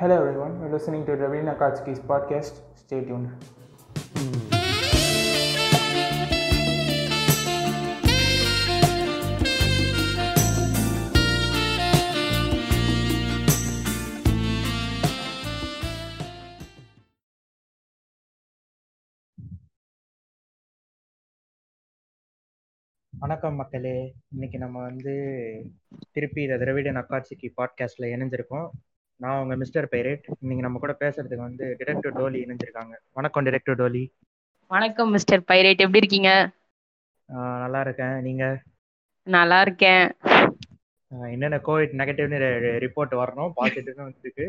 Hello everyone, you're listening to Ravina Katsuki's podcast. Stay tuned. வணக்கம் மக்களே இன்னைக்கு நம்ம வந்து திருப்பி இந்த திராவிட நக்காட்சிக்கு பாட்காஸ்ட்ல இணைஞ்சிருக்கோம் நான் உங்க மிஸ்டர் பைரேட் இன்னைக்கு நம்ம கூட பேசுறதுக்கு வந்து டிரெக்டர் டோலி இணைஞ்சிருக்காங்க. வணக்கம் டிரெக்டர் டோலி வணக்கம் மிஸ்டர் பைரேட். எப்படி இருக்கீங்க? நல்லா இருக்கேன். நீங்க? நல்லா இருக்கேன். என்னென்ன கோவிட் நெகட்டிவ்னு ரிப்போர்ட் வரணும்? பாசிட்டிவ்னு வந்துருக்கு.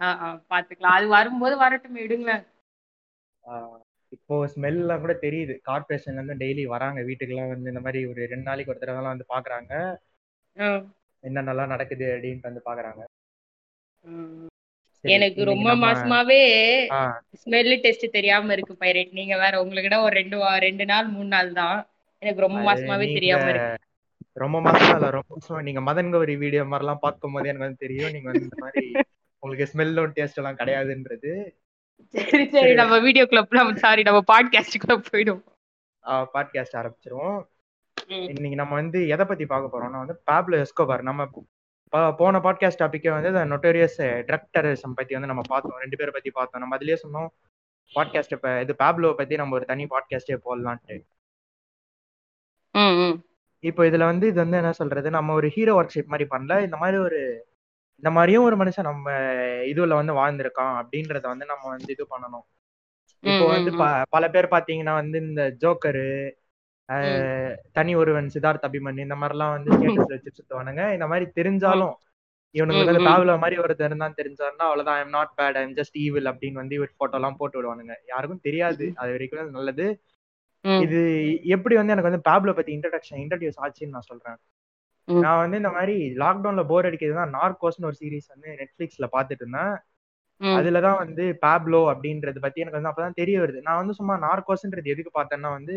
ஆ, பாத்துக்கலாம் அது வரும்போது வரட்டும் விடுங்களேன். இப்போ ஸ்மெல்லாம் கூட தெரியுது. கார்பரேஷன்ல இருந்து டெய்லி வராங்க. வீட்டுக்கெல்லாம் வந்து இந்த மாதிரி ஒரு ரெண்டு நாளைக்கு ஒரு தடவை வந்து பாக்குறாங்க என்னென்னலாம் நடக்குது அப்படின்ட்டு வந்து பாக்குறாங்க எனக்கு ரொம்ப மாசமாவே ஸ்மெல் டெஸ்ட் தெரியாம இருக்கு பைரேட் நீங்க வேற உங்களுக்கு ஒரு ரெண்டு ரெண்டு நாள் மூணு நாள் தான். எனக்கு ரொம்ப மாசமாவே தெரியாம இருக்கு. ரொம்ப மாசம் இல்ல ரொம்ப மாசம். நீங்க மதன் கௌரி வீடியோ மாதிரிலாம் பார்க்கும் போது எனக்கு வந்து தெரியும். நீங்க வந்து இந்த மாதிரி உங்களுக்கு ஸ்மெல்லும் டேஸ்ட் எல்லாம் கிடையாதுன்றது. சரி சரி நம்ம வீடியோ கிளப் நம்ம சாரி நம்ம பாட்காஸ்டுக்குள்ள போயிடும் பாட்காஸ்ட் ஆரம்பிச்சிருவோம். இன்னைக்கு நம்ம வந்து எதை பத்தி பார்க்க போறோம்னா வந்து பாப்லோ எஸ்கோபார் நம்ம போன பாட்காஸ்ட் டாபிக்கே வந்து நொட்டோரியஸ் ட்ரக் டெரரிசம் பத்தி வந்து நம்ம பார்த்தோம். ரெண்டு பேரை பத்தி பார்த்தோம். நம்ம அதுலயே சொன்னோம் பாட்காஸ்ட் இப்ப இது பாப்லோ பத்தி நம்ம ஒரு தனி பாட்காஸ்டே போடலான்ட்டு. இப்போ இதுல வந்து இது வந்து என்ன சொல்றது? நம்ம ஒரு ஹீரோ ஒர்க் ஷிப் மாதிரி பண்ணல. இந்த மாதிரி ஒரு இந்த மாதிரியும் ஒரு மனுஷன் நம்ம இதுல வந்து வாழ்ந்திருக்கான் அப்படின்றத வந்து நம்ம வந்து இது பண்ணணும். இப்போ வந்து பல பேர் பாத்தீங்கன்னா வந்து இந்த ஜோக்கரு தனி ஒருவன் சித்தார்த் அபிமன்யு இந்த மாதிரிலாம் வந்து ஸ்டேட்டஸ் வச்சு சுத்துவானுங்க. இந்த மாதிரி தெரிஞ்சாலும் இவனுங்களுக்கு ம். பாவல மாதிரி ஒருத்தர் இருந்தான் தெரிஞ்சாருன்னா அவ்வளவுதான். I'm not bad I'm just evil அப்படின்னு வந்து இவர் போட்டோ எல்லாம் போட்டு விடுவானுங்க. யாருக்கும் தெரியாது. அது வரைக்கும் நல்லது. இது எப்படி வந்து எனக்கு வந்து பாப்லோ பத்தி இன்ட்ரடக்ஷன் இன்ட்ரடியூஸ் ஆச்சுன்னு நான் சொல்றேன். நான் வந்து இந்த மாதிரி லாக்டவுன்ல போர் அடிக்கிறதுனா நார்கோஸ்னு ஒரு சீரிஸ் வந்து நெட்ஃபிளிக்ஸ்ல பாத்துட்டு இருந்தேன். அதுலதான் வந்து பாப்லோ அப்படின்றது பத்தி எனக்கு வந்து அப்பதான் தெரிய வருது. நான் வந்து சும்மா நார்கோஸ்ன்றது எதுக்கு பார்த்தேன்னா வந்து.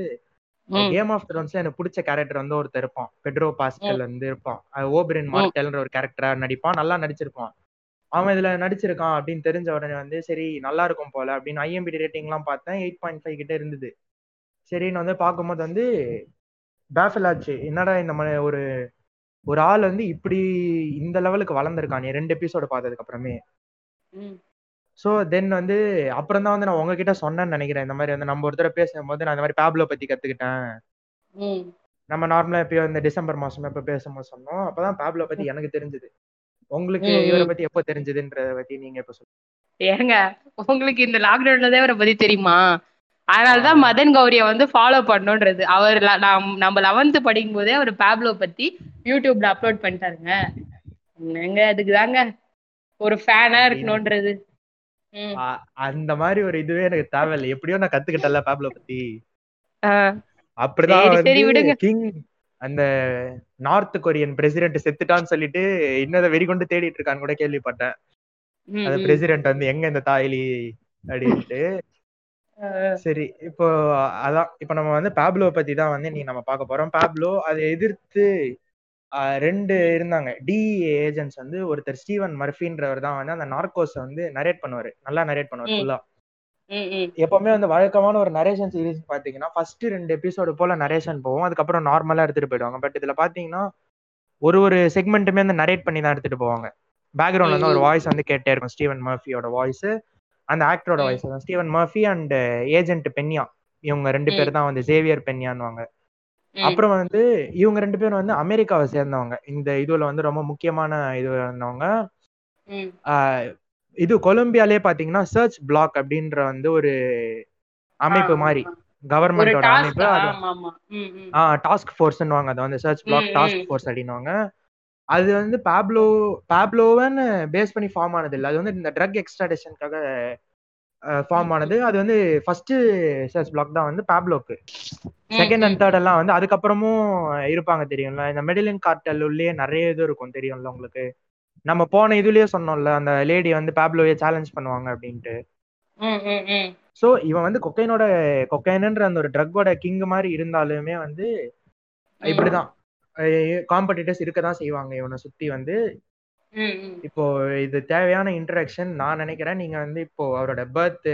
கேம் ஆஃப் த்ரோன்ஸ்ல எனக்கு பிடிச்ச கேரக்டர் வந்து ஒருத்தர் இருப்பான். பெட்ரோ பாஸ்கல் வந்து இருப்பான். ஓபரின் மார்டெல்ன்ற ஒரு கேரக்டரா நடிப்பான். நல்லா நடிச்சிருப்பான். அவன் இதுல நடிச்சிருக்கான் அப்படின்னு தெரிஞ்ச உடனே வந்து சரி நல்லா இருக்கும் போல அப்படின்னு ஐஎம்பிடி ரேட்டிங் எல்லாம் பார்த்தேன். எயிட் பாயிண்ட் ஃபைவ் கிட்ட இருந்தது. சரின்னு வந்து பார்க்கும்போது வந்து பேஃபில் ஆச்சு. என்னடா இந்த மாதிரி ஒரு ஒரு ஆள் வந்து இப்படி இந்த லெவலுக்கு வளர்ந்துருக்கான்? ரெண்டு எபிசோடு பார்த்ததுக்கு அப்புறமே. ஸோ தென் வந்து அப்புறம் தான் வந்து நான் உங்ககிட்ட சொன்னேன்னு நினைக்கிறேன். இந்த மாதிரி வந்து நம்ம ஒரு தடவை பேசும்போது நான் இந்த மாதிரி பேப்லோ பத்தி கத்துக்கிட்டேன். நம்ம நார்மலா எப்பயோ இந்த டிசம்பர் மாசம் எப்ப பேசும்போது சொன்னோம். அப்பதான் பேப்லோ பத்தி எனக்கு தெரிஞ்சது. உங்களுக்கு. இவரை பத்தி எப்போ தெரிஞ்சதுன்றத பத்தி நீங்க எப்ப சொல்லுங்க ஏங்க உங்களுக்கு இந்த லாக்டவுன்ல தான் இவரை பத்தி தெரியுமா? அதனாலதான். மதன் கௌரிய வந்து ஃபாலோ பண்ணணுன்றது அவர் நம்ம லெவன்த் படிக்கும் போதே அவர் பேப்லோ பத்தி யூடியூப்ல அப்லோட் பண்ணிட்டாருங்க. என்னங்க அதுக்கு தாங்க ஒரு ஃபேனா இருக்கணும்ன்றது. அந்த மாதிரி ஒரு இதுவே எனக்கு தேவையில்லை எப்படியோ நான் கத்துக்கிட்டல பேப்லோ பத்தி. அப்படிதான். கிங் அந்த நார்த் கொரியன் பிரசிடென்ட் செத்துட்டான்னு சொல்லிட்டு இன்னதை வெறிகொண்டு தேடிட்டு இருக்கான்னு கூட கேள்விப்பட்டேன் அந்த. பிரசிடென்ட் வந்து எங்க இந்த தாய்லி அப்படின்ட்டு. சரி இப்போ அதான் இப்போ நம்ம வந்து பேப்லோ பத்தி தான் வந்து நீ நம்ம பார்க்க போறோம் பேப்லோ அதை எதிர்த்து ரெண்டு இருந்தாங்க டிஇஏ ஏஜென்ட்ஸ் வந்து ஒருத்தர் ஸ்டீவன் மர்ஃபின்றவர் தான் வந்து அந்த நார்கோஸ் வந்து நரேட் பண்ணுவாரு நல்லா நரேட் பண்ணுவார். ஃபுல்லா. எப்பவுமே வந்து வழக்கமான ஒரு நரேஷன் சீரிஸ் பாத்தீங்கன்னா ஃபர்ஸ்ட் ரெண்டு எபிசோடு போல நரேஷன் போகும் அதுக்கப்புறம் நார்மலா எடுத்துட்டு போயிடுவாங்க பட் இதுல பாத்தீங்கன்னா ஒரு ஒரு செக்மெண்ட்டுமே வந்து நரேட் பண்ணி தான் எடுத்துட்டு போவாங்க பேக்ரவுண்ட்ல வந்து ஒரு. வாய்ஸ் வந்து கேட்டே இருக்கும் ஸ்டீவன் மர்ஃபியோட வாய்ஸ் அந்த ஆக்டரோட. வாய்ஸ் தான் Steven Murphy and agent Peña இவங்க ரெண்டு. பேர் தான் வந்து ஜேவியர் பென்யான்வாங்க. அப்புறம் வந்து இவங்க ரெண்டு பேரும் வந்து அமெரிக்காவை சேர்ந்தவங்க. இந்த இதுல வந்து ரொம்ப முக்கியமான இது இருந்தவங்க. ஆஹ் இது கொலம்பியாலே பாத்தீங்கன்னா சர்ச் பிளாக் அப்படின்ற வந்து ஒரு அமைப்பு மாதிரி. கவர்மெண்டோட அமைப்பு. அது ஆமா ஆமா. ம், ம். ஆ டாஸ்க் ஃபோர்ஸ்னுவாங்க அது வந்து சர்ச் பிளாக் டாஸ்க். ஃபோர்ஸ் அப்படின்னுவாங்க. அது வந்து பேப்லோ பேப்லோவன்னு பேஸ் பண்ணி ஃபார்ம் ஆனது இல்லை. அது வந்து இந்த ட்ரக் எக்ஸ்ட்ராடேஷனுக்காக ஃபார்ம் ஆனது. அது வந்து ஃபர்ஸ்ட் சர்ச் பிளாக் தான் வந்து பேப்லோக்கு செகண்ட். அண்ட் தேர்ட் எல்லாம் வந்து அதுக்கப்புறமும் இருப்பாங்க தெரியும்ல. இந்த மெடிலின் கார்டல் உள்ளே நிறைய இது இருக்கும் தெரியும்ல உங்களுக்கு. நம்ம போன இதுலயே சொன்னோம்ல அந்த லேடி வந்து பேப்லோவே சேலஞ்ச் பண்ணுவாங்க அப்படின்ட்டு. சோ இவன் வந்து கொக்கைனோட கொக்கைனுன்ற அந்த ஒரு ட்ரக்கோட கிங் மாதிரி இருந்தாலுமே வந்து. இப்படிதான். காம்படிட்டர்ஸ் இருக்க தான் செய்வாங்க. இவனை சுத்தி வந்து ம், ம். இப்போ இது தேவையான இன்டராக்ஷன் நான் நினைக்கிறேன். நீங்க வந்து இப்போ அவரோட பர்த்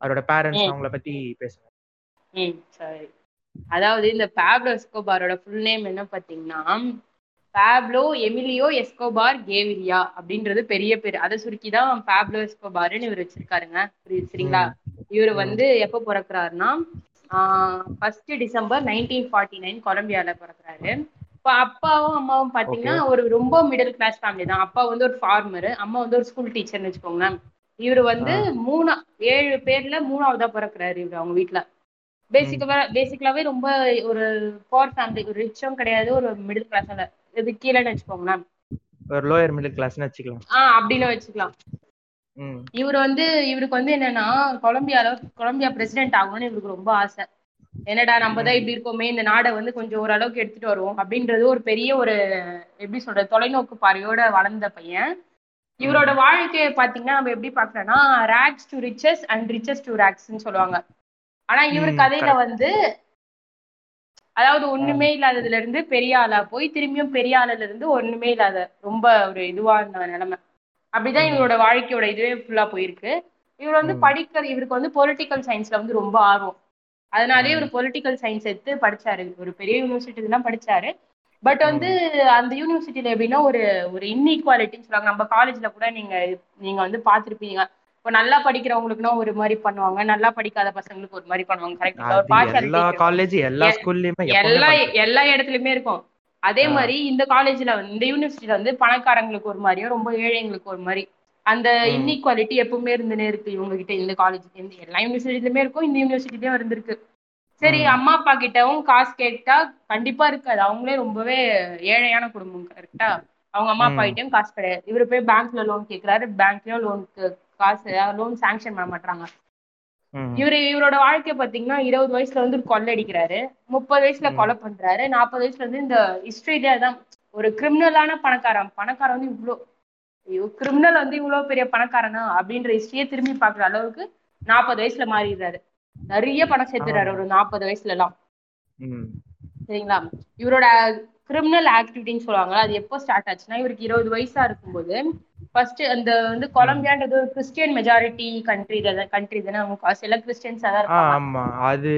அவரோட பேரண்ட்ஸ் ம். அவங்கள பத்தி பேசுங்க. ம் சரி. அதாவது இந்த பேப்லோ எஸ்கோபாரோட ஃபுல் நேம் என்ன பார்த்தீங்கன்னா பேப்லோ எமிலியோ எஸ்கோபார் கேவிரியா அப்படின்றது பெரிய பேர். அதை சுருக்கி தான் பேப்லோ எஸ்கோபார்னு இவர் வச்சிருக்காருங்க. புரியுது சரிங்களா? இவர் வந்து எப்போ பிறக்குறாருன்னா first December nineteen forty nine கொலம்பியால பிறக்குறாரு. இப்போ அப்பாவும் அம்மாவும் பாத்தீங்கன்னா ஒரு ரொம்ப மிடில் கிளாஸ் ஃபேமிலி தான். அப்பா வந்து ஒரு ஃபார்மர் அம்மா வந்து ஒரு ஸ்கூல் டீச்சர்னு வச்சுக்கோங்களேன். இவர் வந்து மூணா ஏழு பேர்ல மூணாவதா பிறக்குறாரு இவர் அவங்க வீட்ல. பேசிக்கா பேசிக்கலாவே ரொம்ப ஒரு போர் ஃபேமிலி ஒரு ரிச்சும் கிடையாது ஒரு மிடில் கிளாஸ்ல இது கீழேன்னு வச்சுக்கோங்களேன். ஒரு லோயர் மிடில் கிளாஸ்னு வச்சுக்கலாம். ஆஹ் அப்படின்னு வச்சுக்கலாம். இவர் வந்து இவருக்கு வந்து என்னன்னா கொலம்பியால கொலம்பியா பிரசிடென்ட் ஆகணும்னு இவருக்கு ரொம்ப ஆசை. என்னடா நம்ம தான் இப்படி இருக்கோமே இந்த நாடை வந்து கொஞ்சம் ஓரளவுக்கு எடுத்துட்டு வருவோம் அப்படின்றது ஒரு பெரிய ஒரு எப்படி சொல்றது தொலைநோக்கு பார்வையோட வளர்ந்த பையன். இவரோட வாழ்க்கையை பாத்தீங்கன்னா நம்ம எப்படி பாக்குறோம்னா rags to riches and riches to ரேக்ஸ்ன்னு சொல்லுவாங்க. ஆனா இவர் கதையில. வந்து அதாவது ஒண்ணுமே இல்லாததுல இருந்து பெரிய ஆளா போய் திரும்பியும் பெரிய ஆளுல இருந்து ஒண்ணுமே இல்லாத ரொம்ப ஒரு இதுவான நிலைமை. அப்படிதான். இவரோட வாழ்க்கையோட இதுவே ஃபுல்லா போயிருக்கு. இவர் வந்து. படிக்கிற இவருக்கு வந்து பொலிட்டிக்கல் சயின்ஸ்ல வந்து ரொம்ப ஆர்வம். அதனாலேயே ம். ஒரு பொலிட்டிக்கல் சயின்ஸ் எடுத்து படிச்சாரு. ஒரு பெரிய யூனிவர்சிட்டி தான் படிச்சாரு. பட் வந்து அந்த யூனிவர்சிட்டியில எப்படின்னா ஒரு ஒரு இன்இக்வாலிட்டின்னு சொல்லுவாங்க. நம்ம காலேஜ்ல கூட நீங்க நீங்க வந்து பார்த்திருப்பீங்க. இப்போ நல்லா படிக்கிறவங்களுக்குன்னா ஒரு மாதிரி பண்ணுவாங்க. நல்லா படிக்காத பசங்களுக்கு ஒரு மாதிரி பண்ணுவாங்க. கரெக்டா எல்லா காலேஜ் எல்லா ஸ்கூல்லயுமே எல்லா எல்லா இடத்துலயுமே இருக்கும். அதே. மாதிரி இந்த காலேஜ்ல இந்த யூனிவர்சிட்டியில வந்து பணக்காரங்களுக்கு ஒரு மாதிரியும் ரொம்ப ஏழைங்களுக்கு ஒரு மாதிரி அந்த. இன்இக்வாலிட்டி எப்பவுமே இருந்துனே இருக்கு இவங்க கிட்ட இந்த காலேஜ் இந்த எல்லா யூனிவர்சிட்டிலுமே இருக்கும் இந்த யூனிவர்சிட்டிலயும் இருந்திருக்கு சரி. அம்மா அப்பா கிட்டவும் காசு கேட்டா கண்டிப்பா இருக்காது அவங்களே ரொம்பவே ஏழையான குடும்பம் கரெக்டா அவங்க அம்மா அப்பா. கிட்டயும் காசு கிடையாது இவரு போய் பேங்க்ல லோன் கேக்குறாரு பேங்க்லயும் லோனுக்கு காசு லோன் சாங்ஷன் பண்ண மாட்டாங்க. இவரு இவரோட வாழ்க்கை பாத்தீங்கன்னா இருபது வயசுல வந்து கொள்ளடிக்கிறாரு முப்பது வயசுல. கொலை பண்றாரு நாற்பது வயசுல வந்து இந்த ஹிஸ்டரியில தான் ஒரு கிரிமினலான பணக்காரன் பணக்காரன் வந்து இவ்வளோ ஐயோ கிரிமினல் வந்து இவ்வளவு பெரிய பணக்காரனா அப்படின்ற ஹிஸ்டரியே திரும்பி பாக்குற அளவுக்கு நாற்பது வயசுல மாறிடுறாரு. நிறைய பணம் சேர்த்துறாரு ஒரு நாற்பது வயசுல எல்லாம். சரிங்களா? இவரோட கிரிமினல் ஆக்டிவிட்டின்னு சொல்லுவாங்க அது எப்போ ஸ்டார்ட் ஆச்சுன்னா இவருக்கு இருபது வயசா இருக்கும்போது ஃபர்ஸ்ட் அந்த வந்து கொலம்பியான்றது ஒரு கிறிஸ்டியன் மெஜாரிட்டி கண்ட்ரி கண்ட்ரி தானே அவங்க காசு எல்லாம் கிறிஸ்டியன்ஸா தான் இருப்பாங்க. ஆமா. அது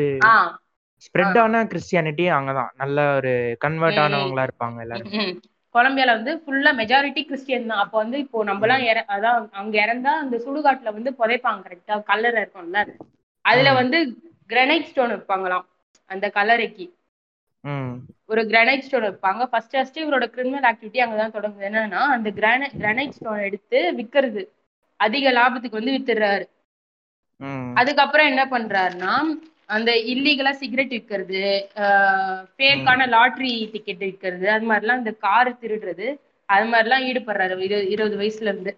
ஸ்ப்ரெட் ஆன கிறிஸ்டியானிட்டி அங்கதான். நல்ல ஒரு கன்வெர்ட். ஆனவங்களா இருப்பாங்க எல்லாரும். கொலம்பியால வந்து ஃபுல்லா மெஜாரிட்டி கிறிஸ்டியன் தான். அப்போ வந்து இப்போ நம்மலாம் இற- அதான் அங்க இறந்தா அந்த சுடுகாட்டுல வந்து புதைப்பாங்க கரெக்டா கல்லறை இருக்கும்ல? அதுல. வந்து கிரனைட் ஸ்டோன் வைப்பாங்களாம். அந்த கல்லறைக்கு. ஒரு கிரானைட் ஸ்டோன் வைப்பாங்க. ஃபர்ஸ்ட் ஃபர்ஸ்ட் இவரோட கிரிமினல் ஆக்டிவிட்டி அங்கதான் தொடங்குது. என்னன்னா அந்த கிரானை கிரானைட் ஸ்டோன் எடுத்து விற்கிறது அதிக லாபத்துக்கு வந்து வித்துடுறாரு. அதுக்கப்புறம் என்ன பண்றாருன்னா அந்த இல்லீகலா சிகரெட் விற்கிறது ஃபேக்கான லாட்ரி டிக்கெட் விற்கிறது அது மாதிரிலாம் இந்த கார் திருடுறது அது மாதிரிலாம் ஈடுபடுறாரு இரு- இருபது வயசுல இருந்து.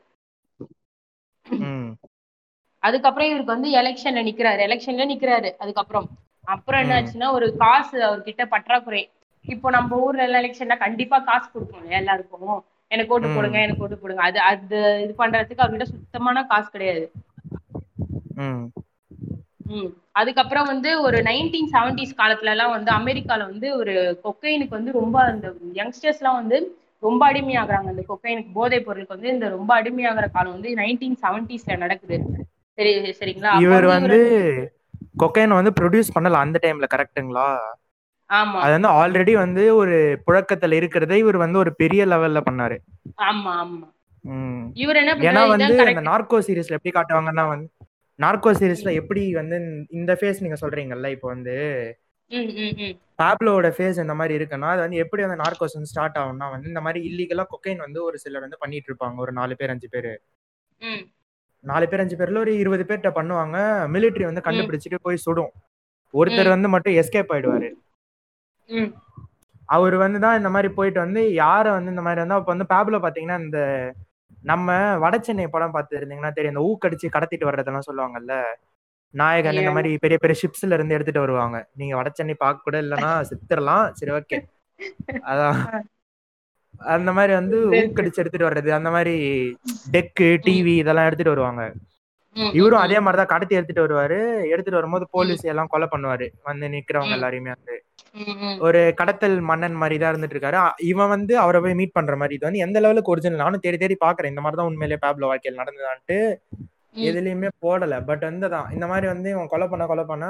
அதுக்கப்புறம் இவருக்கு வந்து எலெக்ஷன்ல நிக்கிறாரு எலெக்ஷன்ல நிக்கிறாரு அதுக்கப்புறம். அப்புறம் என்ன. ஆச்சுன்னா ஒரு காசு அவர்கிட்ட பற்றாக்குறை. இப்போ நம்ம ஊர்ல எல்லாம் எலெக்ஷன்ல கண்டிப்பா காசு இல்லையா எல்லாருக்கும்? எனக்கு ஓட்டு. போடுங்க எனக்கு ஓட்டு போடுங்க. அது அது இது பண்றதுக்கு அவர்கிட்ட சுத்தமான காசு கிடையாது. அதுக்கப்புறம் வந்து ஒரு நைன்டீன் செவன்டிஸ் காலத்துல எல்லாம் வந்து அமெரிக்கால வந்து ஒரு கொக்கைனுக்கு வந்து ரொம்ப அந்த யங்ஸ்டர்ஸ் எல்லாம் வந்து ரொம்ப அடிமையாகுறாங்க. அந்த கொக்கைனுக்கு போதைப் பொருளுக்கு வந்து இந்த ரொம்ப அடிமையாகிற காலம் வந்து நைன்டீன் செவன்டிஸ்ல நடக்குது. சரி சரிங்களா? இவர் வந்து கொக்கைன் வந்து ப்ரொடியூஸ் பண்ணல அந்த டைம்ல கரெக்ட்டுங்களா ஆமா. அது வந்து ஆல்ரெடி வந்து ஒரு புழக்கத்துல இருக்கிறதை இவர் வந்து ஒரு பெரிய லெவல்ல பண்ணாரு. ஆமா ஆமா. இவர் என்ன ஏன்னா வந்து அந்த நார்கோ சீரிஸ்ல எப்படி காட்டுவாங்கன்னா வந்து நார்கோ சீரிஸ்ல எப்படி வந்து இந்த ஃபேஸ் நீங்க சொல்றீங்கல்ல இப்போ வந்து பாப்லோட ஃபேஸ் இந்த மாதிரி இருக்குன்னா அது வந்து எப்படி அந்த நார்கோஸ் வந்து ஸ்டார்ட் ஆகும்னா வந்து இந்த மாதிரி இல்லீகலா கொக்கைன் வந்து ஒரு சிலர் வந்து பண்ணிட்டு இருப்பாங்க. ஒரு நாலு பேர் அஞ்சு பேர். நாலு பேர் அஞ்சு பேர்ல ஒரு இருபது பேர்கிட்ட பண்ணுவாங்க. மிலிட்டரி வந்து கண்டுபிடிச்சிட்டு போய் சுடும். ஒருத்தர். வந்து மட்டும் எஸ்கேப் ஆயிடுவாரு. அவர் வந்து தான் இந்த மாதிரி போயிட்டு வந்து யாரை வந்து இந்த மாதிரி வந்து அப்போ வந்து பேப்ல பாத்தீங்கன்னா இந்த நம்ம வட சென்னை படம் பார்த்து இருந்தீங்கன்னா தெரியும். இந்த ஊக்கடிச்சு கடத்திட்டு வர்றதெல்லாம் சொல்லுவாங்கல்ல? நாயகன் இந்த. மாதிரி பெரிய பெரிய ஷிப்ஸ்ல இருந்து எடுத்துட்டு வருவாங்க. நீங்க வட சென்னை பார்க்க கூட இல்லைன்னா சித்திரலாம் சரி ஓகே அதான். அந்த மாதிரி வந்து. ஊக்கடிச்சு எடுத்துட்டு வர்றது. அந்த மாதிரி டெக்கு டிவி இதெல்லாம் எடுத்துட்டு வருவாங்க. இவரும் அதே மாதிரிதான் கடத்தி எடுத்துட்டு வருவாரு. எடுத்துட்டு வரும்போது போலீஸ் எல்லாம் கொலை பண்ணுவாரு. வந்து நிக்கிறவங்க. எல்லாரையுமே வந்து. ஒரு கடத்தல் மன்னன் மாதிரி தான் இருந்துட்டு இருக்காரு இவன் வந்து அவரை போய் மீட் பண்ற மாதிரி. இது வந்து எந்த லெவலுக்கு ஒரிஜினல் நானும் தேடி தேடி பாக்குறேன். இந்த மாதிரி தான் உண்மையிலேயே பேப்லோ வாழ்க்கையில் நடந்ததான்ட்டு. எதுலயுமே போடல. பட் வந்து தான் இந்த மாதிரி வந்து இவன் கொலை பண்ண கொலை பண்ண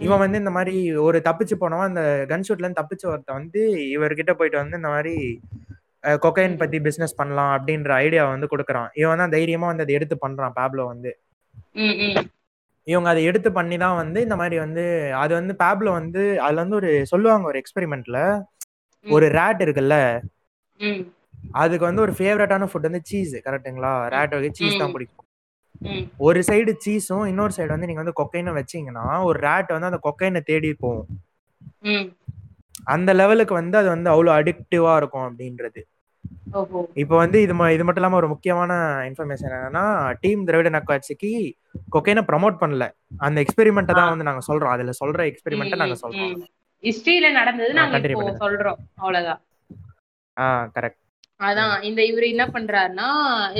இவன் வந்து இந்த மாதிரி ஒரு தப்பிச்சு போனவன் அந்த கன் ஷூட்ல இருந்து தப்பிச்சு ஒருத்தன் வந்து இவர்கிட்ட போயிட்டு வந்து இந்த மாதிரி கொக்கைன் பத்தி பிசினஸ் பண்ணலாம் அப்படின்ற ஐடியா வந்து கொடுக்குறான். இவன் தான் தைரியமா வந்து அதை எடுத்து பண்றான் பேப்லோ வந்து. இவங்க அதை எடுத்து பண்ணி தான் வந்து இந்த மாதிரி வந்து அது வந்து பேப்லோ வந்து அதுல வந்து ஒரு சொல்லுவாங்க ஒரு எக்ஸ்பெரிமெண்ட்ல ஒரு ரேட் இருக்குல்ல? அதுக்கு வந்து ஒரு ஃபேவரட்டான ஃபுட் வந்து சீஸ் கரெக்ட்டுங்களா ரேட் வகை சீஸ் தான். பிடிக்கும். ஒரு சைடு சீஸும் இன்னொரு சைடு வந்து நீங்க வந்து கொக்கைனும் வச்சீங்கன்னா ஒரு ரேட் வந்து அந்த கொக்கைனை தேடி போகும். அந்த லெவலுக்கு வந்து அது வந்து அவ்வளோ அடிக்டிவா இருக்கும் அப்படின்றது. இப்போ வந்து இது இது மட்டும் இல்லாம ஒரு முக்கியமான இன்ஃபர்மேஷன் என்னன்னா டீம் திராவிட நக்காட்சிக்கு கொக்கைனை ப்ரமோட் பண்ணல. அந்த எக்ஸ்பெரிமெண்ட்டை தான் வந்து நாங்க சொல்றோம். அதுல சொல்ற எக்ஸ்பெரிமெண்ட்டை நாங்க சொல்றோம். ஹிஸ்டரியில நடந்தது நாங்க இப்போ. சொல்றோம். அவ்வளவுதான். ஆ கரெக்ட் அதான் இந்த இவரு என்ன பண்றாருன்னா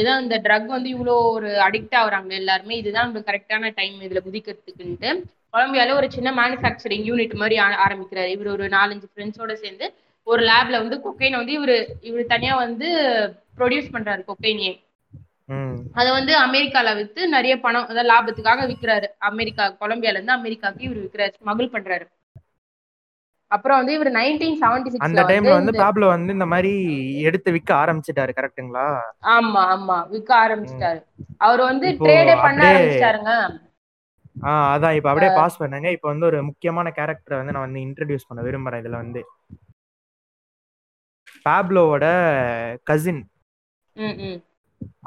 இதான் இந்த ட்ரக் வந்து இவ்வளோ ஒரு அடிக்ட் ஆகுறாங்க எல்லாருமே. இதுதான் நம்ம கரெக்டான டைம் இதுல குதிக்கிறதுக்குன்ட்டு. கொலம்பியால ஒரு சின்ன மேனுஃபேக்சரிங் யூனிட் மாதிரி ஆரம்பிக்கிறாரு. இவர் ஒரு நாலஞ்சு ஃப்ரெண்ட்ஸோட சேர்ந்து ஒரு லேப்ல வந்து கொக்கைன் வந்து இவரு இவரு தனியா வந்து ப்ரொடியூஸ் பண்றாரு கொக்கைனியே அதை வந்து அமெரிக்கால வித்து நிறைய பணம் அதாவது லாபத்துக்காக விக்கிறாரு. அமெரிக்கா கொலம்பியால இருந்து அமெரிக்காக்கு இவர் விக்கிறாரு ஸ்மகிள் பண்றாரு. அப்புறம் வந்து இவர் நைன்டீன் செவன்டி அந்த டைம்ல வந்து பேப்லோ வந்து இந்த மாதிரி எடுத்து விற்க ஆரம்பிச்சிட்டாரு கரெக்ட்டுங்களா ஆமா ஆமா. விற்க ஆரம்பிச்சிட்டாரு. அவர் வந்து ட்ரேடே பண்ண ஆரம்பிச்சிட்டாருங்க. ஆ அதான். இப்போ அப்படியே பாஸ் பண்ணுங்க. இப்போ வந்து ஒரு முக்கியமான கேரக்டரை வந்து நான் வந்து இன்ட்ரடியூஸ் பண்ண விரும்புறேன் இதுல வந்து. பாப்லோவோட கசின்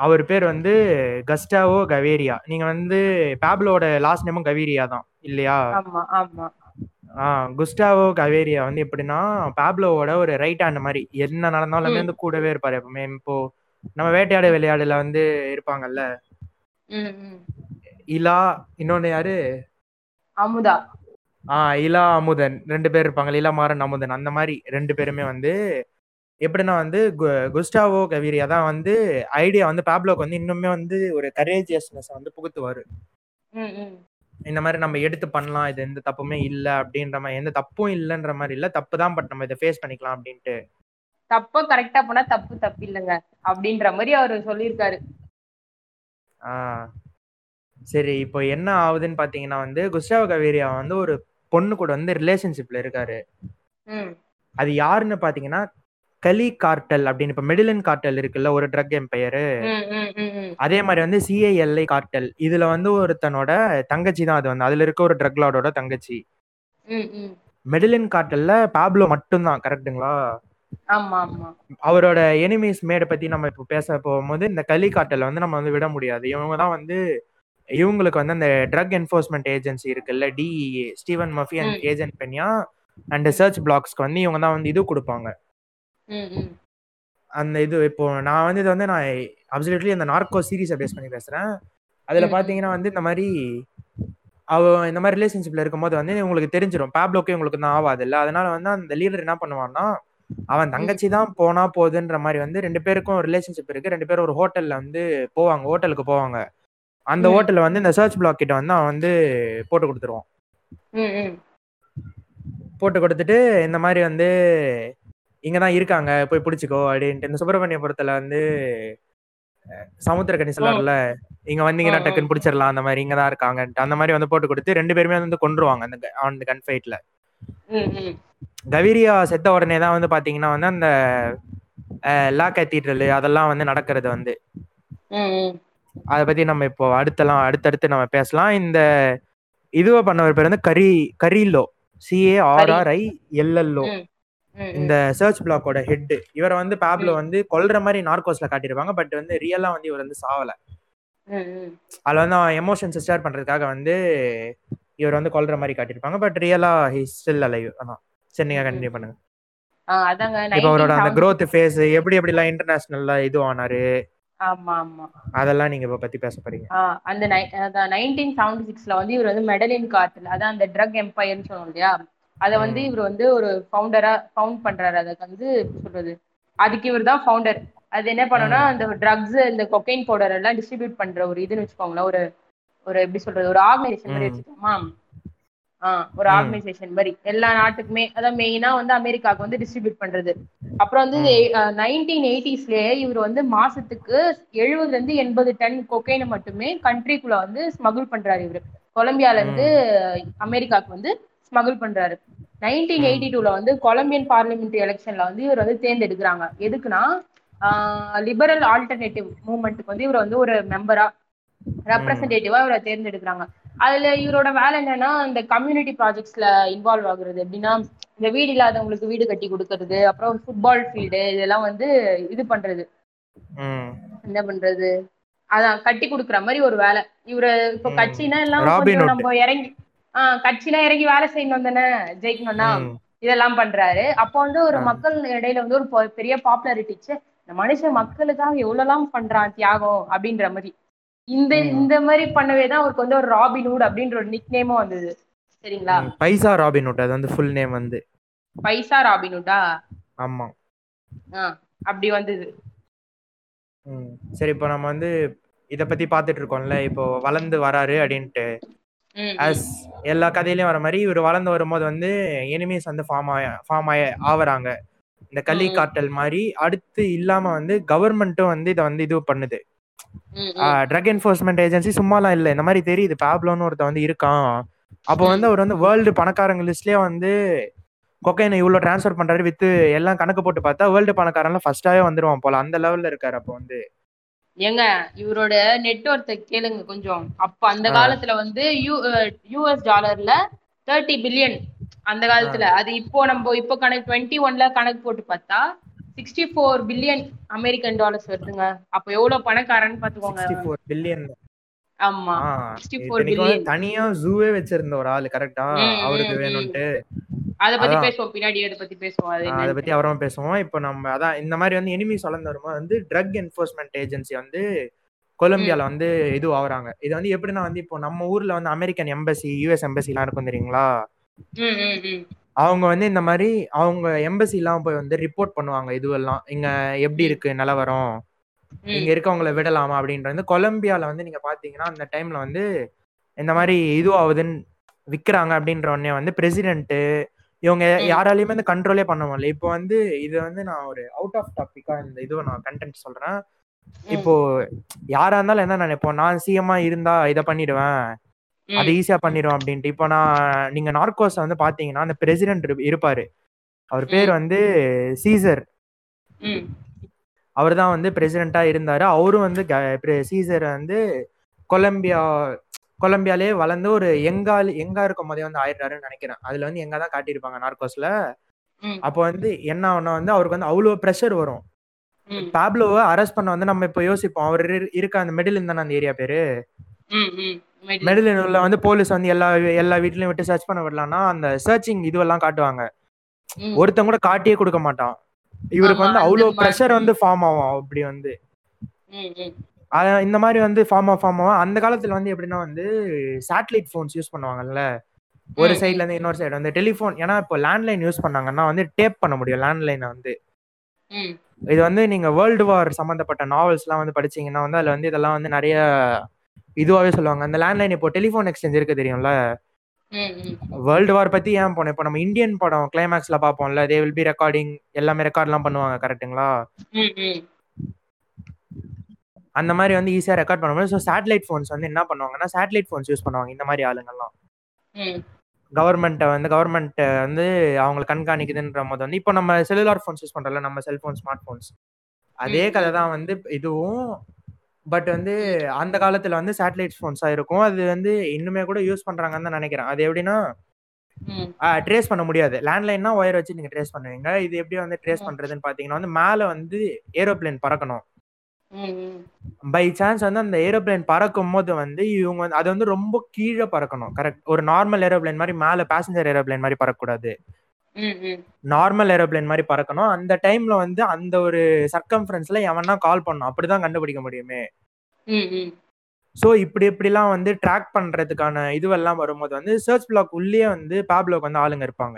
அவர் பேர் வந்து கஸ்டாவோ கவேரியா நீங்க வந்து பாப்லோட லாஸ்ட் நேமும் கவேரியா தான் இல்லையா? குஸ்டாவோ கவேரியா வந்து எப்படின்னா பாப்லோவோட ஒரு ரைட் ஹேண்ட் மாதிரி. என்ன நடந்தாலுமே. வந்து கூடவே இருப்பாரு எப்பவுமே. இப்போ நம்ம வேட்டையாடு விளையாடுல வந்து இருப்பாங்கல்ல? இலா இன்னொன்னு யாரு? அமுதா. ஆ இலா அமுதன். ரெண்டு பேர் இருப்பாங்க. இலா மாறன் அமுதன். அந்த மாதிரி ரெண்டு பேருமே வந்து எப்படின்னா வந்து குஸ்டாவோ கவிரியா தான் வந்து ஐடியா வந்து பாப்லோக்கு வந்து இன்னுமே வந்து ஒரு கரேஜியஸ்னஸ் வந்து புகுத்துவாரு. இந்த மாதிரி நம்ம எடுத்து பண்ணலாம் இது எந்த தப்புமே இல்லை அப்படின்ற மாதிரி எந்த தப்பும் இல்லைன்ற மாதிரி இல்லை தப்பு தான் பட் நம்ம இதை ஃபேஸ் பண்ணிக்கலாம் அப்படின்ட்டு. தப்ப கரெக்டா பண்ணா தப்பு தப்பு இல்லைங்க அப்படின்ற மாதிரி அவர் சொல்லியிருக்காரு. சரி இப்போ என்ன ஆகுதுன்னு பார்த்தீங்கன்னா வந்து குஸ்டாவோ கவேரியா வந்து ஒரு பொண்ணு கூட வந்து ரிலேஷன்ஷிப்ல இருக்காரு. அது யாருன்னு பார்த்தீங்கன்னா கலி கார்டல் அப்படின்னு இப்போ மெடிலின் கார்டல் இருக்குல்ல ஒரு ட்ரக் எம்பையர் அதே மாதிரி வந்து சிஐஎல்ஐ கார்டல் இதுல வந்து ஒருத்தனோட தங்கச்சி தான் அது வந்து. அதுல இருக்க ஒரு ட்ரக் லார்டோட தங்கச்சி. மெடிலின் கார்டல்ல பாப்லோ மட்டும்தான் ஆமா அவரோட எனிமீஸ் மேடை பத்தி நம்ம இப்போ பேச போகும்போது இந்த கலி கார்டல் வந்து நம்ம வந்து விட முடியாது. இவங்க தான் வந்து இவங்களுக்கு வந்து அந்த ட்ரக் என்ஃபோர்ஸ்மெண்ட் ஏஜென்சி இருக்குல்ல DEA Steven Murphy and. Agent Peña and search பிளாக்ஸ்க்கு வந்து இவங்க தான் வந்து இது கொடுப்பாங்க. அந்த இது இப்போ நான் வந்து இது வந்து நான் அப்சல்யூட்லி அந்த நார்கோ சீரீஸை பேஸ் பண்ணி பேசுறேன். அதுல. பாத்தீங்கன்னா வந்து இந்த மாதிரி அவ இந்த மாதிரி ரிலேஷன்ஷிப்ல இருக்கும்போது வந்து உங்களுக்கு தெரிஞ்சிடும் பேப்லோக்கு இவங்களுக்கு தான் ஆகாது இல்ல. அதனால வந்து அந்த லீடர் என்ன பண்ணுவான்னா அவன் தங்கச்சி தான் போனா போகுதுன்ற மாதிரி வந்து ரெண்டு பேருக்கும் ரிலேஷன்ஷிப் இருக்கு. ரெண்டு பேரும் ஒரு ஹோட்டல்ல வந்து போவாங்க. ஹோட்டலுக்கு போவாங்க. அந்த. ஹோட்டல்ல வந்து இந்த சர்ச் பிளாக் கிட்ட வந்து அவன் வந்து போட்டு கொடுத்துருவான். போட்டு கொடுத்துட்டு இந்த மாதிரி வந்து இங்க தான் இருக்காங்க போய் பிடிச்சிக்கோ அப்படின்ட்டு. இந்த சுப்பிரமணியபுரத்துல வந்து அஹ், சமுத்திரக்கனி சொல்லல இங்க வந்தீங்கன்னா. டக்குன்னு பிடிச்சிடலாம் அந்த மாதிரி இங்க தான் இருக்காங்கன்ட்டு. அந்த மாதிரி வந்து போட்டு கொடுத்து ரெண்டு பேருமே வந்து கொன்றுவாங்க அந்த ஆன் கன் ஃபைட்ல. கவிரியா செத்த உடனே தான் வந்து பாத்தீங்கன்னா வந்து அந்த லா கேத்தீட்ரல் அதெல்லாம் வந்து நடக்கிறது வந்து. அதை பத்தி நம்ம இப்போ அடுத்தலாம் அடுத்தடுத்து நம்ம பேசலாம். இந்த இதுவை பண்ணவர் பேர் வந்து கரி கரீலோ சிஏ ஆர்ஆர்ஐ எல்எல்ஓ இந்த சர்ச் பிளாக்கோட ஹெட் இவரை வந்து பேப்ல வந்து கொல்ற மாதிரி நார்கோஸ்ல காட்டியிருப்பாங்க. பட் வந்து ரியலா வந்து இவர் வந்து சாவல. அதுல வந்து அவன் எமோஷன்ஸ் ஸ்டார்ட் பண்றதுக்காக வந்து இவர் வந்து கொல்ற மாதிரி காட்டியிருப்பாங்க. பட் ரியலா ஹி ஸ்டில் அலைவ் அதான். சரி நீங்க கண்டினியூ பண்ணுங்க. இப்போ அவரோட அந்த 1970 growth ஃபேஸ் எப்படி எப்படிலாம் இன்டர்நேஷனல்ல இது ஆனாரு? ஆமா ஆமா. அதெல்லாம் நீங்க இப்ப பத்தி பேச போறீங்க. அந்த நைன்டீன் செவன்டி சிக்ஸ்ல வந்து இவர் வந்து மெடலின் கார்டில் அதான் அந்த ட்ரக் எம்பையர்னு சொன்னோம் இல்லையா? அதை வந்து. இவர் வந்து ஒரு ஃபவுண்டரா ஃபவுண்ட் பண்றாரு அதுக்கு வந்து சொல்றது அதுக்கு இவர் தான் ஃபவுண்டர் அது என்ன பண்ணும்னா. அந்த ட்ரக்ஸ் இந்த கொக்கைன் பவுடர் எல்லாம் டிஸ்ட்ரிபியூட் பண்ற ஒரு இதுன்னு வச்சுக்கோங்களேன் ஒரு ஒரு எப்படி சொல்றது ஒரு ஆர்கனைசேஷன் மாதிரி. வச்சுக்கோமா ஒரு. ஆர்கனைசேஷன் மாதிரி எல்லா நாட்டுக்குமே அதான் மெயினா வந்து அமெரிக்காவுக்கு வந்து டிஸ்ட்ரிபியூட் பண்றது அப்புறம் வந்து. நைன்டீன் எயிட்டிஸ்லயே இவர் வந்து மாசத்துக்கு எழுபதுல இருந்து எண்பது டன் கொக்கைனை மட்டுமே கண்ட்ரிக்குள்ள வந்து ஸ்மகுள் பண்றாரு இவரு கொலம்பியால இருந்து அமெரிக்காவுக்கு வந்து ஸ்மகுள் பண்றாரு நைன்டீன். எயிட்டி டூல வந்து கொலம்பியன் பார்லிமெண்ட் எலெக்ஷன்ல வந்து இவர் வந்து தேர்ந்தெடுக்கிறாங்க எதுக்குன்னா லிபரல் ஆல்டர்னேட்டிவ் மூவ்மெண்ட்டுக்கு வந்து இவர் வந்து ஒரு மெம்பரா ரெப்ரசன்டேட்டிவா இவரை தேர்ந்தெடுக்கிறாங்க அதுல இவரோட வேலை என்னன்னா இந்த கம்யூனிட்டி ப்ராஜெக்ட்ஸ்ல இன்வால்வ் ஆகுறது எப்படின்னா இந்த வீடு இல்லாதவங்களுக்கு வீடு கட்டி கொடுக்கறது அப்புறம் ஃபுட்பால் ஃபீல்டு இதெல்லாம் வந்து இது பண்றது. என்ன பண்றது அதான் கட்டி கொடுக்குற மாதிரி ஒரு வேலை இவரு இப்ப. கட்சினா எல்லாம். நம்ம இறங்கி ஆஹ் கட்சினா இறங்கி வேலை செய்யணும் தானே ஜெயிக்கணும்னா. இதெல்லாம் பண்றாரு அப்போ வந்து ஒரு. மக்கள் இடையில வந்து ஒரு பெரிய பாப்புலாரிட்டிச்சு இந்த மனுஷன் மக்களுக்காக எவ்வளவுலாம் பண்றான் தியாகம் அப்படின்ற மாதிரி இந்த. இந்த மாதிரி பண்ணவே தான் அவருக்கு வந்து ஒரு ராபின்வுட் அப்படின்ற ஒரு நிக் நேமும் வந்தது சரிங்களா. பைசா ராபின் ஹுட் அது வந்து ஃபுல் நேம் வந்து பைசா ராபின்வுட்டா ஆமா அப்படி வந்தது. சரி இப்போ நம்ம வந்து இத பத்தி பார்த்துட்டு இருக்கோம்ல இப்போ வளர்ந்து வராரு அப்படின்ட்டு. ஆஸ் எல்லா கதையிலயும் வர மாதிரி இவர் வளர்ந்து வரும்போது வந்து எனிமீஸ் வந்து ஃபார்ம் ஆய ஃபார்ம் ஆய ஆவறாங்க. இந்த கலி. காட்டல் மாதிரி அடுத்து இல்லாம வந்து கவர்மெண்ட்டும் வந்து இதை வந்து இது பண்ணுது. ட்ரக் என்ஃபோர்ஸ்மெண்ட் ஏஜென்சி சும்மாலாம் இல்லை. இந்த மாதிரி தெரியுது. பேப்லோன்னு ஒருத்தன் வந்து இருக்கான். அப்போ. வந்து அவர் வந்து வேர்ல்டு பணக்காரங்க லிஸ்ட்லயே வந்து கொக்கைனை இவ்வளோ ட்ரான்ஸ்ஃபர் பண்றாரு வித்து எல்லாம் கணக்கு போட்டு பார்த்தா வேர்ல்டு பணக்காரன்லாம் ஃபர்ஸ்டாவே வந்துருவான் போல. அந்த லெவல்ல இருக்காரு அப்போ வந்து. ஏங்க இவரோட நெட்ஒர்த்தை கேளுங்க கொஞ்சம். அப்ப அந்த. காலத்துல வந்து யூ யூஎஸ் டாலர்ல தேர்ட்டி பில்லியன் அந்த காலத்துல. அது இப்போ நம்ம இப்போ கணக்கு டுவெண்ட்டி ஒன்ல கணக்கு போட்டு பார்த்தா sixty four billion American dollars வருதுங்க. அப்ப எவ்வளவு பணக்காரன்னு பாத்துக்கோங்க பில்லியன் ஆமா. சிக்ஸ்டி ஃபோர் பில்லியன் தனியா ஜூவே வச்சிருந்த ஒரு ஆளு கரெக்டா அவருக்கு வேணும்ட்டு அத பத்தி. பேசுவோம் பின்னாடி அத பத்தி பேசுவோம் அது பத்தி அப்புறமா பேசுவோம் இப்போ நம்ம அதான் இந்த மாதிரி வந்து எனிமி வளர்ந்து வரும்போது வந்து ட்ரக் என்ஃபோர்ஸ்மெண்ட் ஏஜென்சி வந்து கொலம்பியால வந்து இது ஆகுறாங்க இது வந்து எப்படின்னா வந்து இப்போ நம்ம ஊர்ல வந்து அமெரிக்கன் எம்பசி யூஎஸ் எம்பசி எல்லாம் இருக்கும் தெரியுங்களா. அவங்க வந்து இந்த மாதிரி அவங்க எம்பசி எல்லாம் போய் வந்து ரிப்போர்ட் பண்ணுவாங்க இதுவெல்லாம் இங்க எப்படி. இருக்கு நிலவரம். இங்க இருக்கவங்கள விடலாமா அப்படின்றது வந்து கொலம்பியால வந்து நீங்க பாத்தீங்கன்னா அந்த டைம்ல வந்து இந்த மாதிரி இது ஆகுதுன்னு விக்கிறாங்க அப்படின்ற உடனே வந்து பிரசிடென்ட் இவங்க. யாராலையுமே வந்து கண்ட்ரோலே பண்ண முடியல இப்போ வந்து இது வந்து நான் ஒரு அவுட் ஆஃப் டாபிக்கா இந்த இதுவை நான் கண்டென்ட் சொல்றேன். இப்போ யாரா இருந்தாலும் என்ன நினைப்போம் நான் சிஎம்மா இருந்தா இதை பண்ணிடுவேன். அது ஈஸியா பண்ணிடுவேன் அப்படின்ட்டு இப்போ நான் நீங்க நார்கோஸ் வந்து பாத்தீங்கன்னா அந்த பிரசிடென்ட் இருப்பாரு அவர் பேர். வந்து சீசர். அவர் தான் வந்து பிரசிடென்ட்டா இருந்தாரு அவரும் வந்து சீசர் வந்து கொலம்பியா கொலம்பியாலே வளர்ந்து ஒரு எங்கால் எங்கா இருக்கும் போதே வந்து ஆயிடுறாருன்னு நினைக்கிறேன் அதுல வந்து எங்க தான் காட்டியிருப்பாங்க நார்கோஸ்ல. அப்போ வந்து என்ன ஆகும்னா வந்து அவருக்கு வந்து அவ்வளோ ப்ரெஷர் வரும். பாப்லோவை அரெஸ்ட் பண்ண வந்து நம்ம இப்போ யோசிப்போம் அவர் இரு- இருக்க அந்த மெடிலின் தானே அந்த ஏரியா பேரு. மெடிலின் உள்ள வந்து போலீஸ் வந்து எல்லா எல்லா வீட்லயும் விட்டு சர்ச் பண்ண விடலாம்னா அந்த சர்ச்சிங் இதுவெல்லாம் காட்டுவாங்க. ஒருத்தன் கூட காட்டியே கொடுக்க மாட்டான் இவருக்கு வந்து அந்த அவ்வளோ மாதிரி. ப்ரெஷர் வந்து ஃபார்ம் ஆகும் அப்படி வந்து இந்த மாதிரி வந்து ஃபார்ம் ஃபார்ம் அந்த காலத்துல வந்து எப்படின்னா வந்து சேட்டலைட் ஃபோன்ஸ் யூஸ் பண்ணுவாங்கல்ல? ஒரு சைட்ல இருந்து இன்னொரு சைடு வந்து டெலிஃபோன் ஏன்னா இப்போ லேண்ட்லைன் யூஸ் பண்ணாங்கன்னா வந்து டேப் பண்ண முடியும் லேண்ட்லைனை வந்து. இது வந்து நீங்க வேர்ல்டு வார் சம்பந்தப்பட்ட நாவல்ஸ்லாம் வந்து படிச்சீங்கன்னா வந்து அதுல வந்து இதெல்லாம் வந்து நிறைய இதுவாகவே சொல்லுவாங்க. அந்த லேண்ட்லைன் இப்போ டெலிஃபோன் எக்ஸ்சேஞ்ச் இருக்கு தெரியும்ல. வேர்ல்டு வார் பத்தி ஏன் போனோம்? இப்போ நம்ம இந்தியன் படம் கிளைமேக்ஸ்ல பார்ப்போம்ல தே வில் பி ரெக்கார்டிங் எல்லாமே ரெக்கார்ட்லாம் பண்ணுவாங்க கரெக்ட்டுங்களா. அந்த மாதிரி வந்து ஈஸியா ரெக்கார்ட் பண்ண முடியும் ஸோ சேட்டலைட் ஃபோன்ஸ் வந்து என்ன பண்ணுவாங்கன்னா சேட்டலைட் ஃபோன்ஸ் யூஸ் பண்ணுவாங்க இந்த மாதிரி ஆளுங்கெல்லாம் ம். கவர்மெண்ட்டை வந்து கவர்மெண்ட் வந்து அவங்களை கண்காணிக்குதுன்ற போது வந்து இப்போ நம்ம செல்லுலார் ஃபோன்ஸ் யூஸ் பண்றோம்ல நம்ம செல்போன் ஸ்மார்ட் ஃபோன்ஸ் அதே கதை தான் வந்து இதுவும் பட் வந்து அந்த காலத்துல வந்து சேட்டலைட் ஃபோன்ஸா இருக்கும் அது வந்து இன்னுமே கூட யூஸ் பண்றாங்கன்னு தான் நினைக்கிறேன் அது எப்படின்னா. ட்ரேஸ் பண்ண முடியாது லேண்ட்லைன்னா ஒயர் வச்சு நீங்க ட்ரேஸ் பண்ணுவீங்க இது எப்படி வந்து ட்ரேஸ் ம். பண்றதுன்னு பாத்தீங்கன்னா வந்து மேல வந்து ஏரோப்ளேன் பறக்கணும். பை சான்ஸ் வந்து அந்த ஏரோப்ளேன் பறக்கும் போது வந்து இவங்க வந்து அது வந்து ரொம்ப கீழே பறக்கணும். கரெக்ட் ஒரு நார்மல் ஏரோப்ளேன் மாதிரி மேல பேசஞ்சர் ஏரோப்ளேன் மாதிரி பறக்கக்கூடாது. நார்மல் ஏரோப்ளேன் மாதிரி பறக்கணும். அந்த டைம்ல வந்து அந்த ஒரு சர்க்கம்ஃபரன்ஸ்ல எவனா கால் பண்ணும் அப்படிதான் கண்டுபிடிக்க முடியுமே. ஸோ இப்படி இப்படிலாம் வந்து ட்ராக் பண்றதுக்கான இதுவெல்லாம் வரும்போது வந்து சர்ச் பிளாக் உள்ளே வந்து பேப்லோக்கு வந்து ஆளுங்க இருப்பாங்க.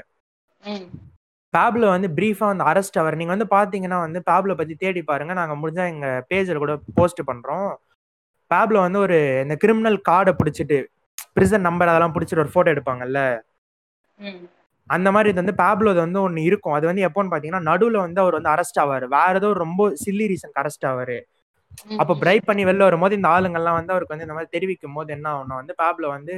பேப்லோ வந்து பிரீஃபா வந்து அரெஸ்ட் அவர் நீங்க வந்து பாத்தீங்கன்னா வந்து பேப்லோ பத்தி தேடி பாருங்க. நாங்க முடிஞ்சா எங்க பேஜ்ல கூட போஸ்ட் பண்றோம். பேப்லோ வந்து ஒரு இந்த கிரிமினல் கார்டை பிடிச்சிட்டு பிரிசன் நம்பர் அதெல்லாம் பிடிச்சிட்டு ஒரு போட்டோ எடுப்பாங்கல்ல? அந்த மாதிரி இது வந்து பேப்லோ வந்து ஒன்று இருக்கும். அது வந்து எப்போன்னு பார்த்தீங்கன்னா நடுவில் வந்து அவர் வந்து அரெஸ்ட் ஆவார். வேற ஏதோ ரொம்ப சில்லி ரீசன் அரெஸ்ட் ஆவார். அப்போ. பிரைப் பண்ணி வெளில வரும்போது இந்த ஆளுங்கள்லாம் வந்து அவருக்கு வந்து இந்த மாதிரி தெரிவிக்கும் போது என்ன ஆகும்னா வந்து பேப்லோ வந்து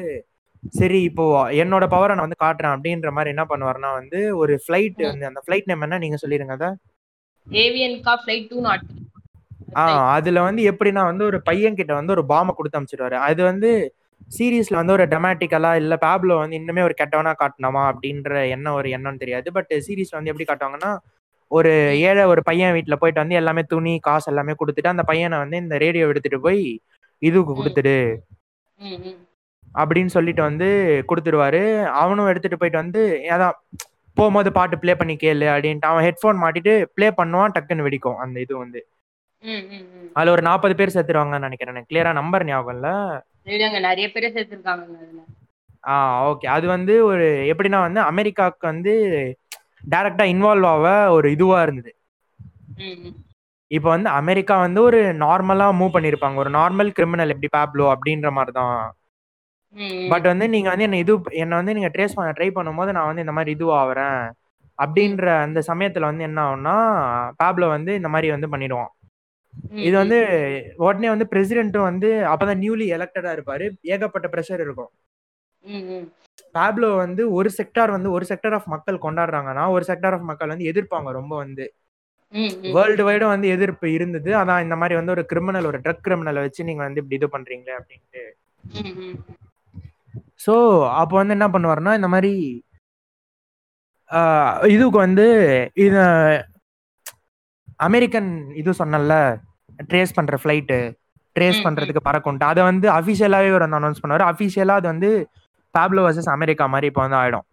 சரி இப்போ என்னோட பவரை நான் வந்து காட்டுறேன் அப்படின்ற மாதிரி என்ன பண்ணுவாருன்னா வந்து ஒரு ஃபிளைட். வந்து அந்த ஃபிளைட் நேம் என்ன? நீங்க சொல்லிருங்க அதை. ஏவியன் கா ஃபிளைட் டூ நாட் ஆ அதுல வந்து எப்படின்னா வந்து ஒரு பையன் கிட்ட வந்து ஒரு பாம்பை கொடுத்து அனுப்பிச்சிடுவாரு. அது வந்து சீரியஸ்ல வந்து ஒரு டெமாட்டிக்கலா இல்ல பேப்லோ வந்து இன்னுமே ஒரு கெட்டவனா காட்டணுமா அப்படின்ற எண்ணம் ஒரு எண்ணம் தெரியாது. பட் சீரியஸ்ல வந்து எப்படி காட்டுவாங்கன்னா ஒரு ஏழை ஒரு பையன் வீட்டுல போயிட்டு வந்து எல்லாமே துணி காசு எல்லாமே கொடுத்துட்டு அந்த பையனை வந்து இந்த ரேடியோ எடுத்துட்டு போய் இதுக்கு கொடுத்துடு. அப்படின்னு சொல்லிட்டு வந்து கொடுத்துருவாரு அவனும் எடுத்துட்டு போயிட்டு வந்து அதான் போகும்போது பாட்டு ப்ளே பண்ணி கேளு அப்படின்ட்டு அவன் ஹெட்ஃபோன் மாட்டிட்டு ப்ளே பண்ணுவான் டக்குன்னு வெடிக்கும் அந்த இது வந்து. அதுல ஒரு நாற்பது பேர் செத்துருவாங்கன்னு நினைக்கிறேன். கிளியரா நம்பர் ஞாபகம் இல்ல. நிறைய பேரை சேர்த்துருக்காங்க ஆ ஓகே அது வந்து ஒரு எப்படின்னா வந்து அமெரிக்காவுக்கு வந்து டைரக்டா இன்வால்வ் ஆக ஒரு இதுவா இருந்தது. இப்போ வந்து அமெரிக்கா வந்து ஒரு நார்மலா மூவ் பண்ணிருப்பாங்க. ஒரு நார்மல் கிரிமினல் எப்படி பேப்லோ அப்படின்ற மாதிரி தான் பட் வந்து நீங்க வந்து என்ன இது என்ன வந்து நீங்க ட்ரேஸ் பண்ண ட்ரை பண்ணும்போது நான் வந்து இந்த மாதிரி இதுவாகிறேன் அப்படின்ற அந்த சமயத்துல வந்து என்ன ஆகும்னா பேப்லோ வந்து இந்த மாதிரி வந்து பண்ணிடுவான். இது வந்து உடனே வந்து பிரசிடென்ட்டும் வந்து அப்பதான் நியூலி எலெக்டடா இருப்பாரு. ஏகப்பட்ட ப்ரெஷர் இருக்கும். பேப்லோ வந்து ஒரு செக்டார் வந்து ஒரு செக்டார் ஆஃப் மக்கள் கொண்டாடுறாங்கன்னா ஒரு செக்டார் ஆஃப் மக்கள் வந்து எதிர்ப்பாங்க ரொம்ப வந்து. வேர்ல்டு வைடும் வந்து எதிர்ப்பு இருந்தது. அதான் இந்த மாதிரி வந்து ஒரு கிரிமினல் ஒரு ட்ரக் கிரிமினலை வச்சு நீங்க வந்து இப்படி இது பண்றீங்களே அப்படின்ட்டு. ஸோ அப்போ வந்து என்ன பண்ணுவாருன்னா இந்த மாதிரி இதுக்கு வந்து இது அமெரிக்கன் இது சொன்னல ட்ரேஸ் பண்ற ஃப்ளைட்டு ட்ரேஸ் பண்றதுக்கு பறக்கும்ட்டு அதை வந்து அஃபிஷியலாகவே ஒரு அனௌன்ஸ் பண்ணுவார். அஃபிஷியலாக அது வந்து பேப்லோ வர்சஸ் அமெரிக்கா மாதிரி இப்போ வந்து ஆயிடும்.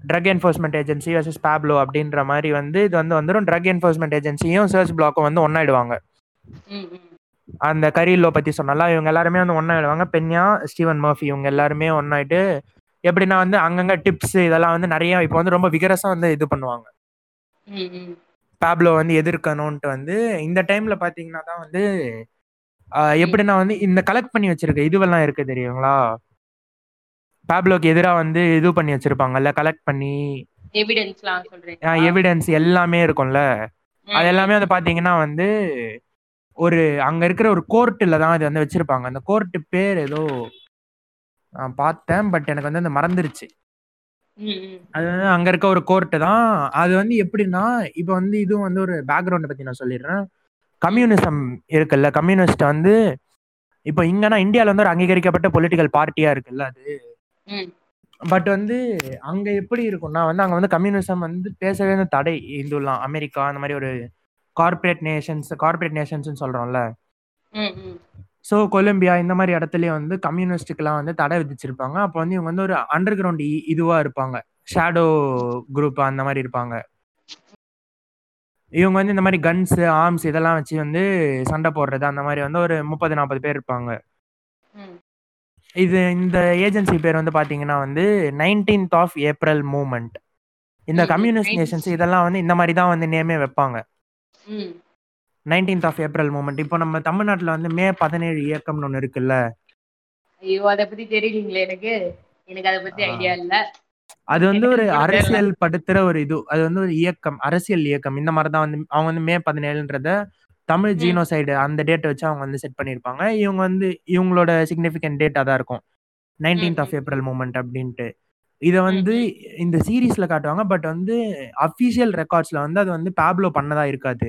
Drug enforcement agency versus Pablo அப்படின்ற மாதிரி வந்து இது வந்து வந்துடும் ட்ரக் என்ஃபோர்ஸ்மெண்ட் ஏஜென்சியும் சர்ச் பிளாக்கும் வந்து ஒன்னாயிடுவாங்க அந்த கரீலோ பத்தி சொன்னால இவங்க எல்லாருமே வந்து ஒன்னாயிடுவாங்க. பென்யா ஸ்டீவன் மர்ஃபி இவங்க எல்லாருமே ஒன்னாயிட்டு எப்படின்னா வந்து அங்கங்க டிப்ஸ் இதெல்லாம் வந்து நிறைய இப்போ வந்து ரொம்ப விகரசா வந்து இது பண்ணுவாங்க. பேப்லோ வந்து எதிர்க்கணும்ட்டு வந்து இந்த டைம்ல பாத்தீங்கன்னா தான் வந்து எப்படின்னா வந்து இந்த கலெக்ட் பண்ணி வச்சிருக்க இதுவெல்லாம் இருக்கு தெரியுங்களா? பேப்லோக்கு எதிரா வந்து இது பண்ணி வச்சிருப்பாங்கல்ல கலெக்ட் பண்ணி எவிடன்ஸ் எல்லாமே இருக்கும்ல. அது எல்லாமே வந்து பாத்தீங்கன்னா வந்து ஒரு அங்க இருக்கிற ஒரு கோர்ட்டில் தான் இது வந்து வச்சிருப்பாங்க. அந்த கோர்ட்டு பேர் ஏதோ நான் பார்த்தேன் பட் எனக்கு வந்து அந்த மறந்துருச்சு. அது வந்து அங்க இருக்க ஒரு கோர்ட்டு தான். அது வந்து எப்படின்னா இப்போ வந்து இதுவும் வந்து ஒரு பேக்ரவுண்டை பத்தி நான் சொல்லிடுறேன். கம்யூனிசம் இருக்குல்ல கம்யூனிஸ்ட் வந்து இப்போ இங்கன்னா இந்தியாவில் வந்து ஒரு அங்கீகரிக்கப்பட்ட பொலிட்டிக்கல் பார்ட்டியா இருக்குல்ல அது. பட் வந்து அங்க எப்படி இருக்கும்னா வந்து அங்க வந்து கம்யூனிசம் வந்து பேசவே தடை. இந்துலாம் அமெரிக்கா அந்த மாதிரி ஒரு கார்ப்பரேட் நேஷன்ஸ் கார்ப்பரேட் நேஷன்ஸ் சொல்றோம்ல. ஸோ கொலம்பியா இந்த மாதிரி இடத்துலயும் வந்து கம்யூனிஸ்டுக்கெல்லாம் வந்து தடை விதிச்சிருப்பாங்க. அப்போ வந்து இவங்க வந்து ஒரு அண்டர் கிரவுண்ட் இதுவா இருப்பாங்க. ஷேடோ குரூப் அந்த மாதிரி இருப்பாங்க. இவங்க வந்து இந்த மாதிரி கன்ஸ் ஆர்ம்ஸ் இதெல்லாம் வச்சு வந்து சண்டை போடுறது அந்த மாதிரி வந்து ஒரு முப்பது நாற்பது பேர் இருப்பாங்க. இது இந்த ஏஜென்சி பேர் வந்து பாத்தீங்கன்னா வந்து நைன்டீன்த் ஆஃப் ஏப்ரல் மூவ்மெண்ட் இந்த கம்யூனிஸ்ட் 19th. நேஷன்ஸ் இதெல்லாம் வந்து இந்த மாதிரி தான் வந்து நேமே வைப்பாங்க. நைன்டீன்த் ஆஃப் ஏப்ரல் மூவ்மெண்ட் இப்போ நம்ம தமிழ்நாட்டில் வந்து மே பதினேழு இயக்கம்னு ஒன்று இருக்குல்ல? ஐயோ அத பத்தி தெரியலீங்களே எனக்கு. எனக்கு அத பத்தி. ஐடியா இல்ல. அது வந்து ஒரு. அரசியல் படுத்துற ஒரு இது. அது வந்து ஒரு இயக்கம் அரசியல் இயக்கம். இந்த மாதிரி தான் வந்து அவங்க வந்து மே பதினேழுன்றத தமிழ் ம். ஜீனோசைடு அந்த டேட்டை வச்சு அவங்க வந்து செட் பண்ணியிருப்பாங்க. இவங்க வந்து இவங்களோட சிக்னிஃபிகண்ட் டேட் அதான் இருக்கும். Nineteenth of. ஏப்ரல் மூமெண்ட் அப்படின்ட்டு. இதை வந்து இந்த சீரீஸ்ல காட்டுவாங்க. பட் வந்து அஃபிஷியல் ரெக்கார்ட்ஸ்ல வந்து அது வந்து பேப்லோ பண்ணதா இருக்காது.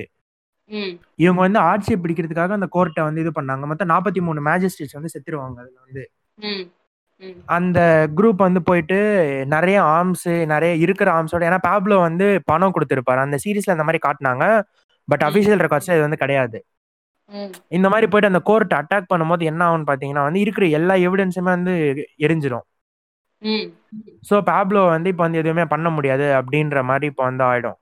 இவங்க வந்து ஆட்சியை பிடிக்கிறதுக்காக அந்த கோர்ட்டை வந்து இது பண்ணாங்க. மொத்தம் நாற்பத்தி மூணு மேஜிஸ்ட்ரேட்ஸ் வந்து செத்துருவாங்க அதுல வந்து. அந்த குரூப் வந்து போயிட்டு நிறைய ஆர்ம்ஸ் நிறைய இருக்கிற ஆர்ம்ஸோட ஏன்னா பேப்லோ வந்து பணம் கொடுத்துருப்பாரு. அந்த சீரீஸ்ல இந்த மாதிரி காட்டினாங்க. பட். அபிஷியல் ரெக்கார்ட்ஸ்ல இது வந்து கிடையாது. இந்த மாதிரி போயிட்டு அந்த கோர்ட் அட்டாக் பண்ணும்போது என்ன ஆகும்னு பாத்தீங்கன்னா வந்து இருக்கிற எல்லா எவிடன்ஸுமே வந்து எரிஞ்சிடும் ம். ஸோ பேப்லோ வந்து இப்போ வந்து எதுவுமே பண்ண முடியாது அப்படின்ற மாதிரி இப்போ வந்து ஆயிடும்.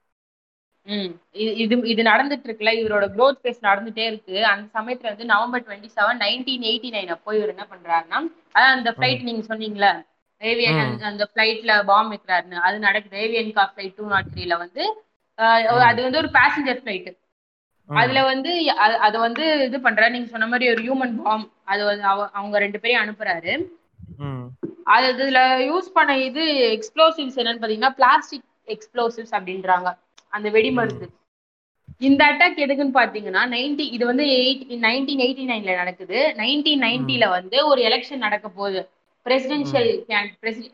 ம். இது இது இது நடந்துட்டு இருக்குல்ல இவரோட க்ரோத் ஃபேஸ் நடந்துட்டே இருக்கு. அந்த சமயத்துல வந்து November twenty seven nineteen eighty nine அப்போ இவர் என்ன பண்றாருன்னா அதான் அந்த ஃபிளைட் நீங்க சொன்னீங்களே ஏவியன் ம். அந்த ஃபிளைட்ல பாம் வைக்கிறாருன்னு அது நடக்குது. ஏவியன் கா ஃபிளைட் டூ நாட் த்ரீல வந்து ஆஹ் ம். அது வந்து ஒரு பேசஞ்சர் ஃபிளைட் ம். அதுல வந்து அ- அது வந்து இது பண்ற நீங்க சொன்ன மாதிரி ஒரு ஹியூமன் பாம் அது வந்து அவ- அவங்க ரெண்டு பேரையும் அனுப்புறாரு. ம். அது இதுல யூஸ் பண்ண இது எக்ஸ்ப்ளோசிவ்ஸ் என்னன்னு பாத்தீங்கன்னா பிளாஸ்டிக் எக்ஸ்ப்ளோசிவ்ஸ் அப்படின்றாங்க. அந்த வெடிமருந்து. இந்த அட்டாக் எதுக்குன்னு பாத்தீங்கன்னா நைன்டி இது வந்து எயிட் நைன்டீன் எயிட்டி நைன்ல நடக்குது. நைன்டீன் நைன்டில வந்து ஒரு எலெக்ஷன் நடக்க போகுது. பிரசிடென்ஷியல்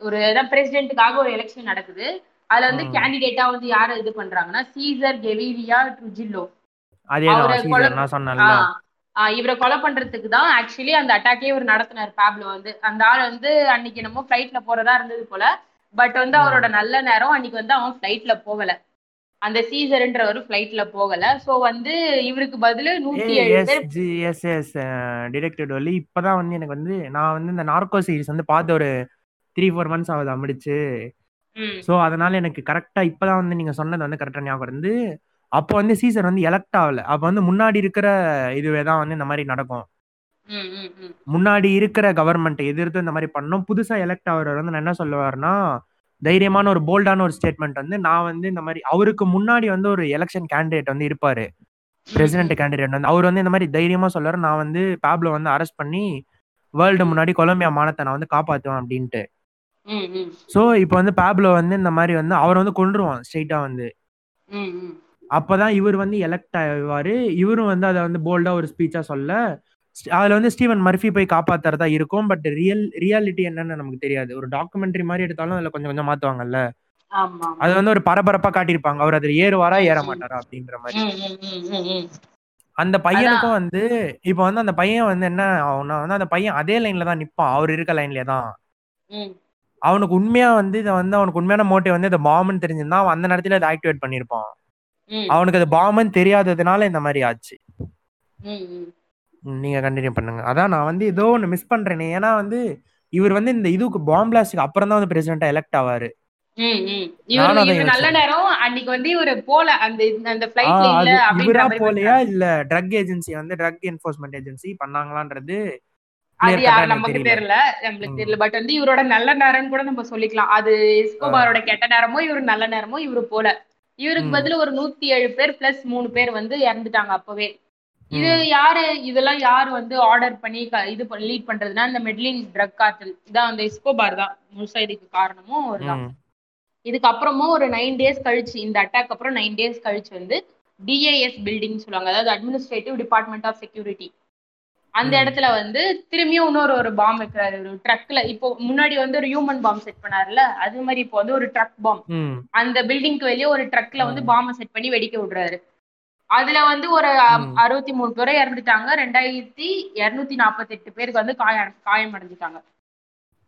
ஒரு பிரசிடென்ட்டுக்காக ஒரு எலெக்ஷன் நடக்குது. அதுல வந்து. கேண்டிடேட்டா வந்து யாரை இது பண்றாங்கன்னா சீசர் கெவிரியா ட்ருஜில்லோ இவரை கொலை பண்றதுக்கு தான் ஆக்சுவலி அந்த அட்டாக்கே இவர் நடத்தினார் பேப்ல வந்து. அந்த ஆள் வந்து அன்னைக்கு என்னமோ ஃபிளைட்ல போறதா இருந்தது போல. பட் வந்து. அவரோட நல்ல நேரம் அன்னைக்கு வந்து அவன் ஃபிளைட்ல போகல. அந்த சீசர்ன்றவர் ஃபிளைட்ல போகல. சோ வந்து இவருக்கு பதிலு நூத்தி ஏழு எஸ் எஸ் டிடெக்டிவ் ஒல்லி இப்பதான் வந்து எனக்கு வந்து நான் வந்து இந்த நார்கோ சீரிஸ் வந்து பார்த்து ஒரு த்ரீ ஃபோர் மந்த்ஸ் ஆகுது முடிச்சு ஸோ அதனால எனக்கு கரெக்டா இப்பதான் வந்து நீங்க சொன்னது வந்து கரெக்டா ஞாபகம் இருந்து அப்போ வந்து சீசர் வந்து எலெக்ட் ஆகல. அப்போ வந்து முன்னாடி இருக்கிற இதுவே தான் வந்து இந்த மாதிரி நடக்கும். முன்னாடி இருக்கிற கவர்மெண்ட் எதிர்த்து இந்த மாதிரி பண்ணோம். புதுசா எலெக்ட் ஆகிறவர் வந்து நான் என்ன சொல்லுவாருன்னா தைரியமான ஒரு போல்டான ஒரு ஸ்டேட்மெண்ட் வந்து நான் வந்து இந்த மாதிரி அவருக்கு முன்னாடி வந்து ஒரு எலெக்ஷன் கேண்டிடேட் வந்து இருப்பாரு. பிரசிடென்ட் கேண்டிடேட் வந்து. அவர் வந்து இந்த மாதிரி தைரியமா சொல்றாரு நான் வந்து பேப்ல வந்து அரெஸ்ட் பண்ணி வேர்ல்டு முன்னாடி கொலம்பியா மானத்தை நான் வந்து காப்பாத்துவேன் அப்படின்ட்டு. ஸோ இப்போ வந்து பேப்ல வந்து இந்த மாதிரி வந்து அவர் வந்து கொண்டுருவான் ஸ்ட்ரெயிட்டா வந்து. அப்பதான் இவர் வந்து எலெக்ட் ஆவாரு இவரும் வந்து அதை வந்து போல்டா ஒரு ஸ்பீச்சா சொல்ல அதுல வந்து ஸ்டீவன் மர்ஃபி போய் காப்பாத்துறதா இருக்கும். பட் ரியல் ரியாலிட்டி என்னன்னு நமக்கு தெரியாது. ஒரு டாக்குமெண்ட்ரி மாதிரி எடுத்தாலும் அதுல கொஞ்சம் கொஞ்சம் மாத்துவாங்கல்ல. அது வந்து ஒரு பரபரப்பா காட்டியிருப்பாங்க. அவர் அதுல ஏறுவாரா ஏற. மாட்டாரா அப்படின்ற மாதிரி. அந்த பையனுக்கும் வந்து இப்போ வந்து அந்த பையன் வந்து என்ன ஆகும்னா வந்து அந்த பையன் அதே லைன்ல தான் நிப்பான். அவர் இருக்க லைன்லயே தான். அவனுக்கு உண்மையா வந்து இதை வந்து அவனுக்கு உண்மையான மோட்டிவ் வந்து இந்த பாம்புன்னு தெரிஞ்சிருந்தா அவன் அந்த நேரத்துல அதை ஆக்டிவேட் பண்ணியிருப்பான். ம், அவனுக்கு அது பாம்புன்னு தெரியாததுனால இந்த மாதிரி ஆச்சு. நீங்க கண்டினியூ பண்ணுங்க. அதான் நான் வந்து ஏதோ ஒன்று மிஸ் பண்றேனே. ஏன்னா வந்து இவர் வந்து இந்த இதுக்கு பாம் பிளாஸ்டுக்கு அப்புறம் தான் வந்து பிரசிடென்டா எலெக்ட் ஆவாரு. நல்ல. நேரம் அன்னைக்கு வந்து இவரு போல அந்த அந்த இல்ல மாதிரி போலையா. இல்ல ட்ரக் ஏஜென்சி வந்து ட்ரக் என்ஃபோர்ஸ்மெண்ட் ஏஜென்சி பண்ணாங்களான்றது அது யார் நமக்கு தெரியல. தெரியல. நம்மளுக்கு ம். தெரியல. பட் வந்து இவரோட நல்ல நேரம்னு கூட நம்ம சொல்லிக்கலாம். அது எஸ்கோபாரோட கெட்ட நேரமோ இவரு நல்ல நேரமோ இவரு போல. இவருக்கு. பதிலா ஒரு நூத்தி ஏழு பேர் பிளஸ் மூணு பேர் வந்து இறந்துட்டாங்க அப்பவே. இது. யாரு? இதெல்லாம் யாரு வந்து ஆர்டர் பண்ணி இது லீட் பண்றதுன்னா இந்த மெட்லின் ட்ரக் கார்டல் இதான் அந்த எஸ்கோபார் தான். முழுசா இதுக்கு காரணமும் அவர்தான். ம். இதுக்கு அப்புறமும் ஒரு நைன் டேஸ் கழிச்சு இந்த அட்டாக் அப்புறம் நைன் டேஸ் கழிச்சு வந்து டிஏஎஸ் பில்டிங் சொல்லுவாங்க. அதாவது அட்மினிஸ்ட்ரேட்டிவ் டிபார்ட்மெண்ட் ஆஃப் செக்யூரிட்டி அந்த. இடத்துல வந்து திரும்பியும் இன்னொரு ஒரு பாம் வைக்கிறாரு ஒரு ட்ரக்ல இப்போ முன்னாடி வந்து ஒரு ஹியூமன் பாம் செட் பண்ணாருல அது மாதிரி இப்போ வந்து ஒரு ட்ரக் பாம். அந்த பில்டிங்க்கு வெளியே ஒரு ட்ரக்ல வந்து. பாம்பை செட் பண்ணி வெடிக்க விடுறாரு அதுல வந்து ஒரு. அறுபத்தி மூணு பேரை இறந்துட்டாங்க ரெண்டாயிரத்தி இருநூத்தி நாற்பத்தி எட்டு பேருக்கு வந்து காயம் காயம் அடைஞ்சிட்டாங்க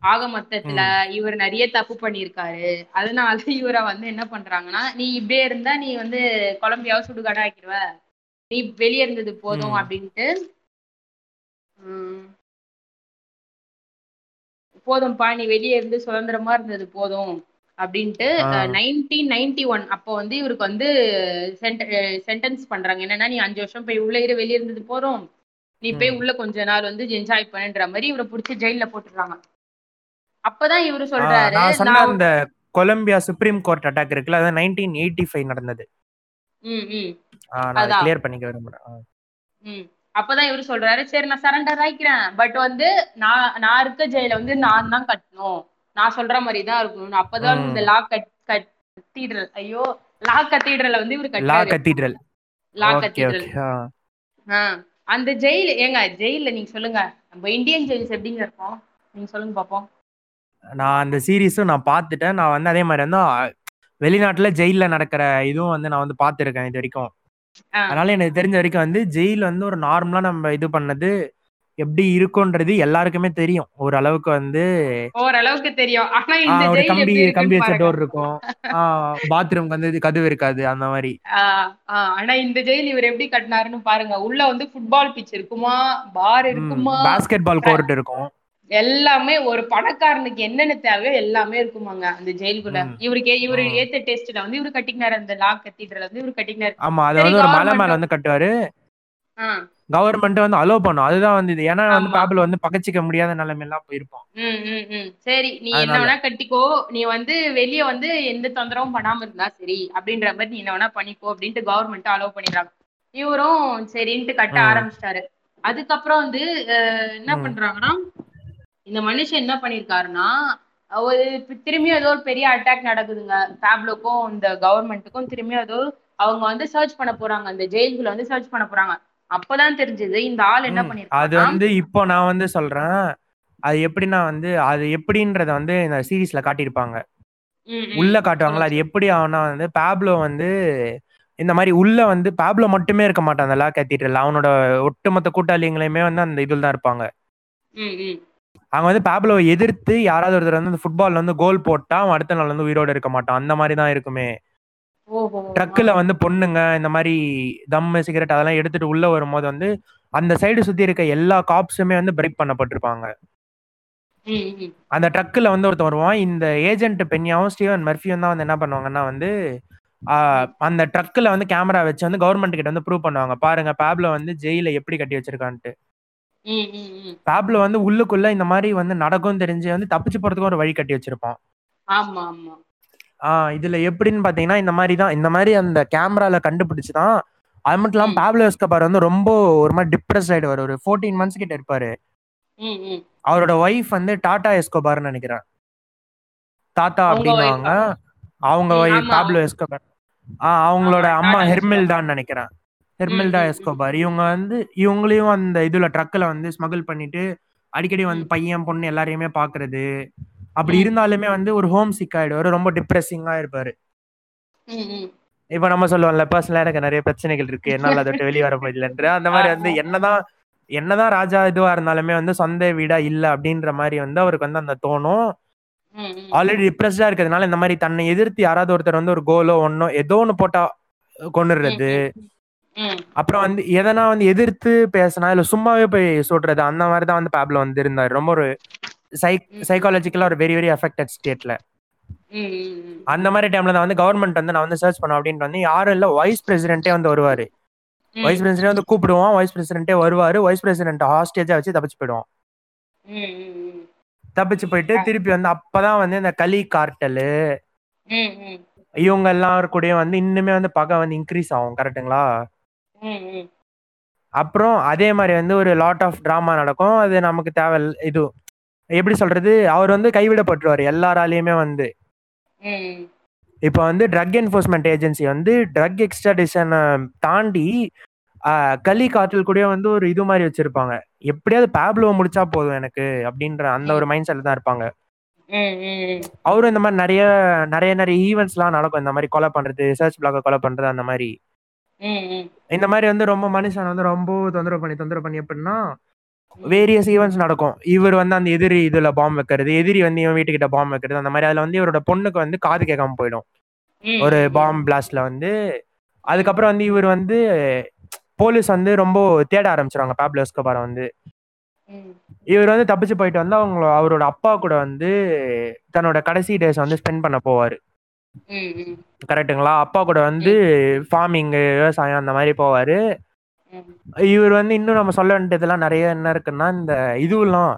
ஆக மொத்தத்துல. இவர் நிறைய தப்பு பண்ணியிருக்காரு அதனால இவரை வந்து என்ன பண்றாங்கன்னா நீ இப்படியே இருந்தா நீ வந்து கொலம்பியாவை சுடுகாடா ஆக்கிடுவ நீ வெளியே இருந்தது போதும். அப்படின்ட்டு உம், போதும்பா நீ வெளியே இருந்து சுதந்திரமா இருந்தது போதும் அப்படின்ட்டு. நைன்டீன் நைன்டி ஒன் அப்போ வந்து இவருக்கு வந்து சென்டென்ஸ் பண்றாங்க என்னன்னா நீ அஞ்சு வருஷம் போய் உள்ள இரு வெளியே இருந்தது போதும் நீ போய் ம். உள்ள கொஞ்ச நாள் வந்து என்ஜாய் பண்ணுன்ற மாதிரி இவரை புடிச்சு ஜெயில போட்டுடுறாங்க அப்பதான் இவரு சொல்றாரு நான் சொன்ன நான் அந்த கொலம்பியா சுப்ரீம் கோர்ட் அட்டாக் இருக்குல்ல அது நைன்டீன் எயிட்டி ஃபைவ் நடந்தது ம் ம் நான். கிளியர் பண்ணிக்க விரும்புறேன். ம் அப்பதான் இவரு சொல்றாரு சரி நான் சரண்டர் ஆயிக்கிறேன். பட் வந்து நான் நான் இருக்க ஜெயில வந்து நான் தான் கட்டணும். நான் சொல்ற மாதிரி தான் இருக்கணும் அப்பதான் இந்த. லா கத்தீட்ரல் ஐயோ லா கத்தீட்ரல வந்து இவரு லா கத்தீட்ரல் லா கத்தீட்ரல் அந்த ஜெயில் ஏங்க ஜெயில நீங்க சொல்லுங்க. நம்ம இந்தியன் ஜெயில்ஸ் எப்படிங்க இருக்கும்? நீங்க சொல்லுங்க பாப்போம். நான் அந்த சீரிஸும் நான் பார்த்துட்டேன். நான் வந்து அதே மாதிரி வந்து வெளிநாட்டுல ஜெயில்ல நடக்கிற இதுவும் வந்து நான் வந்து பார்த்துருக்கேன் இது வரைக்கும். அதனால எனக்கு தெரிஞ்ச வரைக்கும் வந்து ஜெயில் வந்து ஒரு நார்மலா நம்ம இது பண்ணது எப்படி இருக்கும்ன்றது எல்லாருக்குமே தெரியும். ஓரளவுக்கு வந்து ஓரளவுக்கு தெரியும். ஆனா ஆ, இந்த ஒரு கம்பி கம்பி வச்ச டோர் இருக்கும். பாத்ரூம்க்கு வந்து கதவு இருக்காது அந்த மாதிரி. ஆனா இந்த ஜெயில் இவர் எப்படி கட்டினாருன்னு பாருங்க. உள்ள வந்து ஃபுட்பால் பிச் இருக்குமா? பார் இருக்குமா? பாஸ்கெட் பால் கோர்ட் இருக்கும். எல்லாமே ஒரு பணக்காரனுக்கு என்னென்ன தேவையோ எல்லாமே இருக்குமாங்க அந்த ஜெயிலுக்குள்ள. இவருக்கு இவரு. ஏத்த டெஸ்ட்ல வந்து இவரு கட்டிக்கினாரு அந்த லா கத்தீட்ரல் வந்து இவரு கட்டிக்கினாரு ஆமா அது வந்து ஒரு மலை மேல வந்து கட்டுவாரு கவர்மெண்ட் வந்து அலோ பண்ணும் அதுதான் வந்து இது ஏன்னா வந்து. பேபிள் வந்து பகச்சிக்க முடியாத நிலைமையெல்லாம் போயிருப்பான் ம், ம், ம். சரி நீ என்ன. வேணா கட்டிக்கோ நீ வந்து வெளிய வந்து எந்த தொந்தரவும் பண்ணாம இருந்தா சரி அப்படின்ற மாதிரி நீ என்ன வேணா பண்ணிக்கோ அப்படின்ட்டு கவர்மெண்ட் அலோவ் பண்ணிடுறாங்க இவரும் சரின்ட்டு கட்ட. ஆரம்பிச்சிட்டாரு அதுக்கப்புறம் வந்து என்ன. பண்றாங்கன்னா இந்த மனுஷன் என்ன பண்ணிருக்காருன்னா ஒரு திரும்பியும் ஏதோ ஒரு பெரிய அட்டாக் நடக்குதுங்க. பேப்லோக்கும் இந்த கவர்மெண்ட்டுக்கும் திரும்பியும் ஏதோ அவங்க வந்து சர்ச் பண்ண போறாங்க. அந்த ஜெயில்குள்ள வந்து சர்ச் பண்ண போறாங்க. அப்பதான் தெரிஞ்சது இந்த ஆள் என்ன ம். அது வந்து இப்போ நான் வந்து சொல்றேன். அது எப்படின்னா வந்து அது எப்படின்றத வந்து இந்த சீரீஸ்ல காட்டியிருப்பாங்க. உள்ள காட்டுவாங்கல்ல அது எப்படி ஆகும்னா வந்து பேப்லோ வந்து இந்த மாதிரி உள்ள வந்து பேப்லோ மட்டுமே இருக்க மாட்டான். அந்த லா கேத்தீட்ரல் அவனோட ஒட்டுமொத்த கூட்டாளிங்களையுமே வந்து அந்த இதில் தான் இருப்பாங்க. அவங்க வந்து பேப்லோவை எதிர்த்து யாராவது ஒருத்தர் வந்து ஃபுட்பால் வந்து கோல் போட்டா அவன் அடுத்த நாள் வந்து உயிரோட இருக்க மாட்டான். அந்த மாதிரி தான் இருக்குமே. ட்ரக்குல வந்து பொண்ணுங்க இந்த மாதிரி தம்மு சிகரெட் அதெல்லாம் எடுத்துட்டு உள்ள வரும்போது வந்து அந்த சைடு சுத்தி இருக்க எல்லா காப்ஸுமே வந்து பிரேக் பண்ணப்பட்டிருப்பாங்க. அந்த ட்ரக்கில் வந்து ஒருத்தன் வருவான். இந்த ஏஜென்ட் பென்யாவும் ஸ்டீவன் மர்ஃபியும் தான் வந்து என்ன பண்ணுவாங்கன்னா வந்து அந்த ட்ரக்கில் வந்து கேமரா வச்சு வந்து கவர்மெண்ட் கிட்ட வந்து ப்ரூவ் பண்ணுவாங்க. பாருங்க பேப்ல வந்து ஜெயில எப்படி கட்டி வச்சிருக்கான்ட்டு. ம், ம், ம். பேப்ல வந்து உள்ளுக்குள்ள இந்த மாதிரி வந்து நடக்கும் தெரிஞ்சு வந்து தப்பிச்சு போறதுக்கு ஒரு வழி கட்டி வச்சிருப்பான் ஆமா ஆமா. ஆஹ் இதுல எப்படின்னு பாத்தீங்கன்னா இந்த மாதிரி தான் இந்த மாதிரி அந்த கேமரால கண்டுபிடிச்சு தான் அது மட்டும் இல்லாம. பேப்லோ எஸ்கபார் வந்து ரொம்ப ஒரு மாதிரி டிப்ரெஸ் ஆயிடுவார். ஒரு ஃபோர்டீன் மந்த்ஸ் கிட்ட இருப்பாரு. அவரோட ஒய்ஃப் வந்து டாடா எஸ்கோபார்னு நினைக்கிறேன். தாத்தா அவங்க. அப்படின்னுவாங்க அவங்க ஒய்ஃப். பாப்லோ எஸ்கோபார் ஆ அவங்களோட அம்மா டாடா ஹெர்மில்டான்னு நினைக்கிறேன். ஹெர்மில்டா. எஸ்கோபார் இவங்க வந்து இவங்களையும் அந்த இதுல ட்ரக்ல வந்து ஸ்மகிள் பண்ணிட்டு அடிக்கடி வந்து. பையன் பொண்ணு எல்லாரையுமே பாக்குறது அப்படி. இருந்தாலுமே வந்து ஒரு ஹோம் சிக் ஆயிடுவாரு ரொம்ப டிப்ரெசிங்கா இருப்பாரு. இப்ப நம்ம சொல்லுவோம்ல பர்சனலா எனக்கு நிறைய பிரச்சனைகள் இருக்கு என்னால அதை விட்டு வெளியே வர முடியலன்ற அந்த மாதிரி வந்து என்னதான் என்னதான் ராஜா இதுவா இருந்தாலுமே வந்து சொந்த வீடா இல்ல அப்படின்ற மாதிரி வந்து அவருக்கு வந்து அந்த தோணும். ஆல்ரெடி டிப்ரெஸ்டா இருக்கிறதுனால இந்த மாதிரி தன்னை எதிர்த்து யாராவது ஒருத்தர் வந்து ஒரு கோலோ ஒன்னோ ஏதோ ஒண்ணு போட்டா கொண்டுடுறது. அப்புறம் வந்து எதனா வந்து எதிர்த்து பேசினா இல்ல சும்மாவே போய் சொல்றது அந்த மாதிரி தான் வந்து பேப்ல வந்து இருந்தாரு ரொம்ப ஒரு சைக் சைக்காலஜிக்கலா ஒரு வெரி வெரி அஃபெக்டட் ஸ்டேட்ல. அந்த மாதிரி டைம்ல தான் வந்து கவர்மெண்ட் வந்து நான் வந்து சர்ச் பண்ண அப்படின்ட்டு வந்து யாரும் இல்ல வைஸ் பிரசிடென்ட்டே வந்து வருவாரு. வைஸ் பிரசிடென்ட் வந்து கூப்பிடுவான் வைஸ் பிரசிடென்ட்டே வருவாரு வைஸ் பிரசிடென்ட் ஹாஸ்டேஜா வச்சு தப்பிச்சு போயிடுவான் ம், ம், ம். தப்பிச்சு போயிட்டு திருப்பி வந்து அப்பதான் வந்து இந்த ம், ம். இவங்க எல்லாரும் கூடயும் வந்து இன்னுமே வந்து பகை வந்து இன்க்ரீஸ் ஆகும் ம். அப்புறம் அதே மாதிரி வந்து ஒரு லாட் ஆஃப் ட்ராமா நடக்கும். அது நமக்கு தேவை இது எப்படி சொல்றது? அவர் வந்து கைவிடப்பட்டுருவார் எல்லாராலையுமே வந்து. இப்போ வந்து ட்ரக் என்ஃபோர்ஸ்மெண்ட் ஏஜென்சி வந்து ட்ரக் எக்ஸ்ட்ராடிஷனை தாண்டி கலி காற்றில் கூட வந்து ஒரு இது மாதிரி வச்சிருப்பாங்க. எப்படியாவது பேப்லோ முடிச்சா போதும் எனக்கு அப்படின்ற அந்த ஒரு மைண்ட் செட்ல தான் இருப்பாங்க. அவரும் இந்த மாதிரி நிறைய நிறைய நிறைய ஈவெண்ட்ஸ்லாம் நடக்கும். இந்த மாதிரி கொலை பண்றது சர்ச் பிளாக கொலை பண்றது அந்த மாதிரி. இந்த மாதிரி வந்து ரொம்ப மனுஷன் வந்து ரொம்ப தொந்தரவு பண்ணி தொந்தரவு பண்ணி எப்படின்னா வேரியஸ் ஈவெண்ட்ஸ் நடக்கும். இவர் வந்து அந்த எதிரி இதுல பாம்பு வைக்கிறது எதிரி வந்து இவன் வீட்டுக்கிட்ட பாம்பு வைக்கிறது அந்த மாதிரி. அதுல வந்து இவரோட பொண்ணுக்கு வந்து காது கேட்காம போயிடும். ஒரு ம். பாம்பு பிளாஸ்ட்ல வந்து. அதுக்கப்புறம் வந்து இவர் வந்து போலீஸ் வந்து ரொம்ப தேட ஆரம்பிச்சிருவாங்க பேப்லோ எஸ்கோபாரை வந்து. இவர் வந்து தப்பிச்சு போயிட்டு வந்து அவங்க அவரோட அப்பா கூட வந்து தன்னோட கடைசி டேஸ் வந்து ஸ்பெண்ட் பண்ண போவாரு. கரெக்ட்டுங்களா? அப்பா கூட வந்து ஃபார்மிங் விவசாயம் அந்த மாதிரி போவாரு. இவர் வந்து இன்னும் நம்ம சொல்ல வேண்டியதெல்லாம் நிறைய என்ன இருக்குன்னா இந்த இதுவெல்லாம்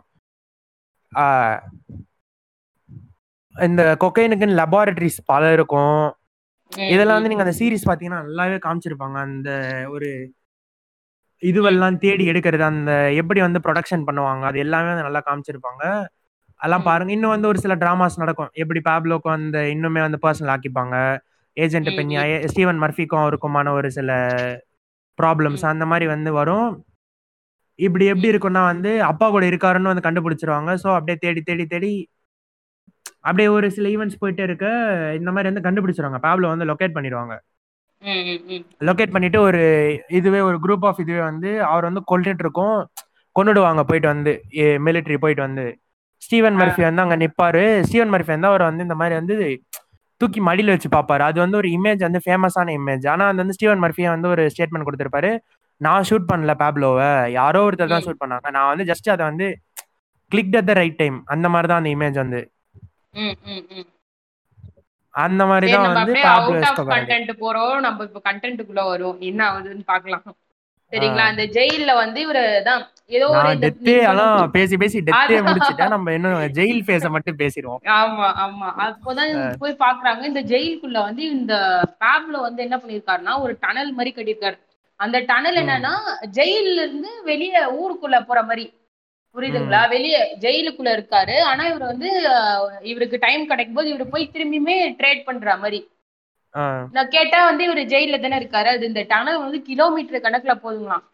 இந்த கொக்கைனுக்குன்னு லெபார்டரிஸ் பல இருக்கும். இதெல்லாம். வந்து நீங்க அந்த சீரிஸ் பாத்தீங்கன்னா நல்லாவே காமிச்சிருப்பாங்க. அந்த ஒரு இதுவெல்லாம் தேடி எடுக்கிறது அந்த எப்படி வந்து ப்ரொடக்ஷன் பண்ணுவாங்க அது எல்லாமே நல்லா காமிச்சிருப்பாங்க. அதெல்லாம். பாருங்க. இன்னும் வந்து ஒரு சில டிராமாஸ் நடக்கும். எப்படி பேப்லோக்கு வந்து இன்னுமே வந்து பர்சனல் ஆக்கிப்பாங்க. ஏஜென்ட் பென்யா ஸ்டீவன் மர்ஃபிக்கும் அவருக்குமான ஒரு சில ப்ராப்ளம்ஸ். அந்த மாதிரி வந்து வரும். இப்படி எப்படி இருக்கும்னா வந்து அப்பா கூட இருக்காருன்னு வந்து கண்டுபிடிச்சிருவாங்க. ஸோ அப்படியே தேடி தேடி தேடி அப்படியே ஒரு சில ஈவெண்ட்ஸ் போயிட்டே இருக்க இந்த மாதிரி வந்து கண்டுபிடிச்சிருவாங்க. பேப்லோ வந்து லொக்கேட் பண்ணிடுவாங்க. லொக்கேட் பண்ணிட்டு ஒரு இதுவே ஒரு குரூப் ஆஃப் இதுவே வந்து அவர் வந்து கொல்லிட்டு இருக்கோம். கொண்டுடுவாங்க போயிட்டு வந்து மிலிட்டரி போயிட்டு வந்து. ஸ்டீவன். மர்ஃபி வந்து அங்க நிப்பாரு. ஸ்டீவன் மர்ஃபி வந்து அவர் வந்து இந்த மாதிரி வந்து தூக்கி மடியில வச்சு பார்ப்பாரு. அது வந்து ஒரு இமேஜ் வந்து ஃபேமஸான இமேஜ் ஆனா அது வந்து ஸ்டீவன் மர்ஃபியை வந்து ஒரு ஸ்டேட்மெண்ட் கொடுத்திருப்பாரு. நான் ஷூட் பண்ணல பேப்லோவை. யாரோ ஒருத்தர் தான். ஷூட் பண்ணாங்க. நான் வந்து ஜஸ்ட் அதை வந்து click at the right time அந்த மாதிரி தான் அந்த இமேஜ் வந்து. அந்த மாதிரி தான் வந்து கண்டென்ட் போறோம். நம்ம இப்ப கண்டென்ட்டுக்குள்ள வரும் என்ன ஆகுதுன்னு பார்க்கலாம். சரிங்களா? அந்த ஜெயில்ல வந்து இவரு தான். ஏதோ டெத்தே நீங்க ஆனா சொன்ன- பேசி பேசி டெத்தே அதான். முடிச்சுட்டேன். நம்ம இன்னும் ஜெயில் ஃபேஸ மட்டும் பேசிடுவோம். ஆமா ஆமா. அப்போதான் போய் பாக்குறாங்க. இந்த ஜெயிலுக்குள்ள வந்து இந்த பேப்ல வந்து என்ன பண்ணிருக்காருன்னா ஒரு டனல் மாதிரி கட்டியிருக்காரு. அந்த டனல். என்னன்னா ஜெயில்ல இருந்து வெளியே ஊருக்குள்ள போற மாதிரி. புரியுதுங்களா? வெளியே ஜெயிலுக்குள்ள இருக்காரு. ஆனா இவர் வந்து இவருக்கு டைம் கிடைக்கும் போது இவரு போய் திரும்பியுமே ட்ரேட் பண்ற மாதிரி. நான் கேட்டா வந்து இவரு ஜெயில தானே இருக்காரு. அது இந்த டனல் வந்து கிலோமீட்டர் கணக்குல போதுங்களாம்.